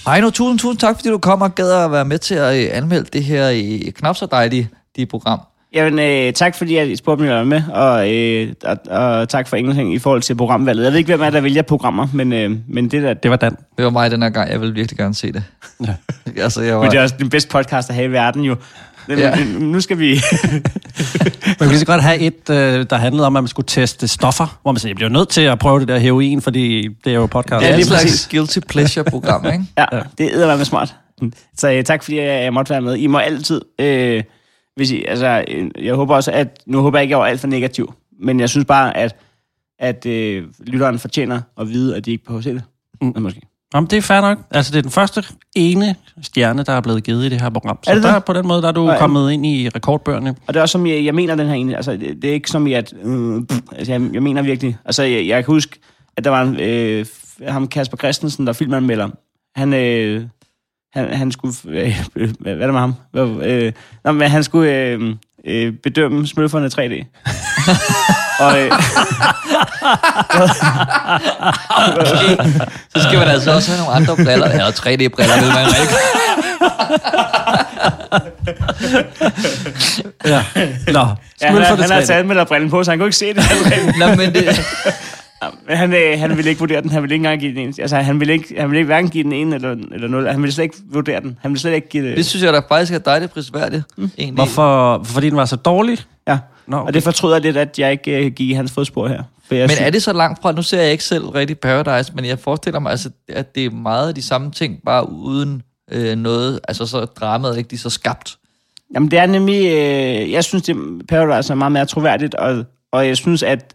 Ejno, tusind, tusind tak, fordi du kom og gad at være med til at øh, anmelde det her i knap så dejlige de program. Jamen, øh, tak fordi jeg spurgte mig at være med, og, øh, og, og tak for ingenting i forhold til programvalget. Jeg ved ikke, hvem er der vælger programmer, men, øh, men det der... Det var Dan. Det var mig den her gang. Jeg vil virkelig gerne se det. Ja. altså, jeg var... Men det er også den bedste podcast at have i verden jo. Men, Ja. ja. Nu skal vi... Man kunne lige så godt have et, øh, der handlede om, at man skulle teste stoffer, hvor man siger, jeg bliver nødt til at prøve det der heroin, fordi det er jo podcast. Det er et slags guilty pleasure-program, ikke? Ja, det er med smart. Så øh, tak fordi jeg, jeg måtte være med. I må altid... Øh, hvis I, altså, øh, jeg håber også, at... Nu håber jeg ikke, at jeg var alt for negativ. Men jeg synes bare, at, at øh, lytteren fortjener at vide, at de ikke behøver at se det. Mm. Måske. Jamen, det er fair nok. Altså, det er den første ene stjerne, der er blevet givet i det her program. Så Er det der, det? på den måde, der er du Og- kommet ind i rekordbøgerne. Og det er også som, jeg, jeg mener den her egentlig, altså det, det er ikke som i at, øh, pff, altså jeg, jeg mener virkelig, altså jeg, jeg kan huske, at der var en, øh, ham Kasper Christensen, der er filmanmelder, han, øh, han, han skulle, øh, hvad er det med ham? Hvad, øh, nå, men han skulle øh, øh, bedømme smølferne 3D. og, øh, okay. Så skal man altså også have nogle andre briller. Eller 3D-briller, vil man ikke. ja. Nå, Ja, han, har- han har taget med brillen på, så han kunne ikke se det. Nå, men det... men han, øh, han ville ikke vurdere den. Han ville ikke engang give den en. Altså, han ville ikke, han ville ikke hverken give den ene eller, eller nul. Han ville slet ikke vurdere den. Han ville slet ikke give det. Det synes jeg da faktisk er dejligt prisværdigt. Mm. Egentlig. Hvorfor? Fordi den var så dårlig? Ja. Nå, Og det fortryder jeg lidt, at jeg ikke øh, gik i hans fodspor her. For jeg Men synes- er det så langt fra, nu ser jeg ikke selv rigtig Paradise, men jeg forestiller mig, altså, at det er meget af de samme ting, bare uden øh, noget, altså så dramaet ikke lige så skabt. Jamen, det er nemlig... Øh, jeg synes, det Paradise er meget mere troværdigt, og, og jeg synes, at...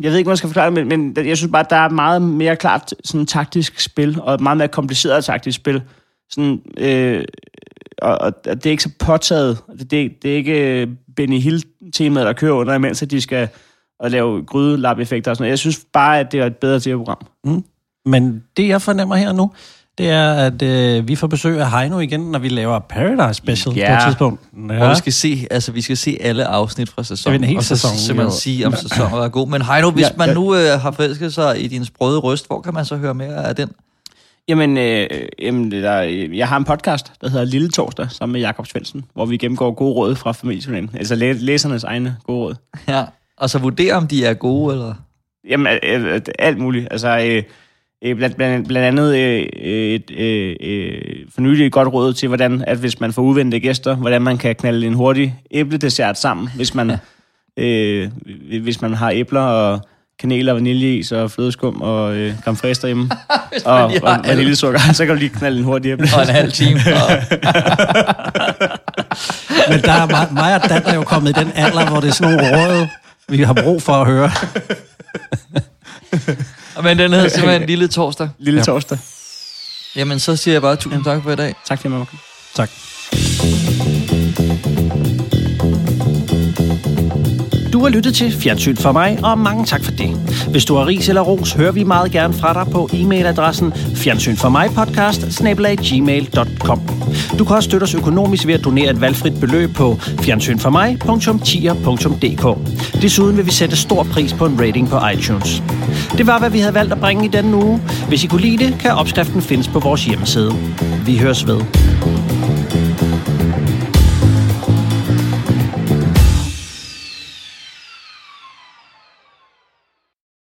Jeg ved ikke, hvordan jeg skal forklare det, men, men jeg synes bare, at der er meget mere klart sådan taktisk spil, og meget mere kompliceret taktisk spil. Sådan, øh, og, og det er ikke så påtaget. Det, det, det er ikke øh, Benny Hill-temaet, der kører under, imens at de skal at lave grydelap-effekter og sådan noget. Jeg synes bare, at det er et bedre tv-program. Mm. Men det, jeg fornemmer her nu, det er, at øh, vi får besøg af Heino igen, når vi laver Paradise Special ja. på et tidspunkt. Ja. Og vi skal, se, altså, vi skal se alle afsnit fra sæsonen, Det er en hel og så sæson, simpelthen jo. sige, om Ja. sæsonen er god. Men Heino, hvis Ja, man ja. nu øh, har forelsket sig i din sprøde røst, hvor kan man så høre mere af den? Jamen, øh, jamen det der, øh, jeg har en podcast, der hedder Lille Torsdag, sammen med Jakob Svendsen, hvor vi gennemgår gode råd fra familiejournalen. Altså læ- læsernes egne gode råd. Ja, og så vurdere, om de er gode, eller... Jamen, øh, øh, alt muligt. Altså, øh, øh, blandt, blandt, blandt andet øh, et øh, øh, for nylig et godt råd til, hvordan, at hvis man får udvendte gæster, hvordan man kan knalde en hurtig æbledessert sammen, hvis man, øh, hvis man har æbler og kanel og vaniljeis og flødeskum og øh, creme derhjemme. og, og vaniljesukker, så kan du lige knalde en hurtig æble. Og en halv time. Men der er mig, mig og Dan er jo kommet i den alder, hvor det er sådan nogle råd, vi har brug for at høre. Men den hedder simpelthen Lille Torsdag. Lille Torsdag. Jamen, så siger jeg bare tusind tak for i dag. Tak for mig. Tak. Har lyttet til Fjernsyn for mig, og mange tak for det. Hvis du har ris eller ros, hører vi meget gerne fra dig på e-mailadressen fjernsynformigpodcast gmail.com. Du kan også støtte os økonomisk ved at donere et valgfrit beløb på fjernsynformig.tier.dk. Desuden vil vi sætte stor pris på en rating på iTunes. Det var, hvad vi havde valgt at bringe i denne uge. Hvis I kunne lide det, kan opskriften findes på vores hjemmeside. Vi høres ved.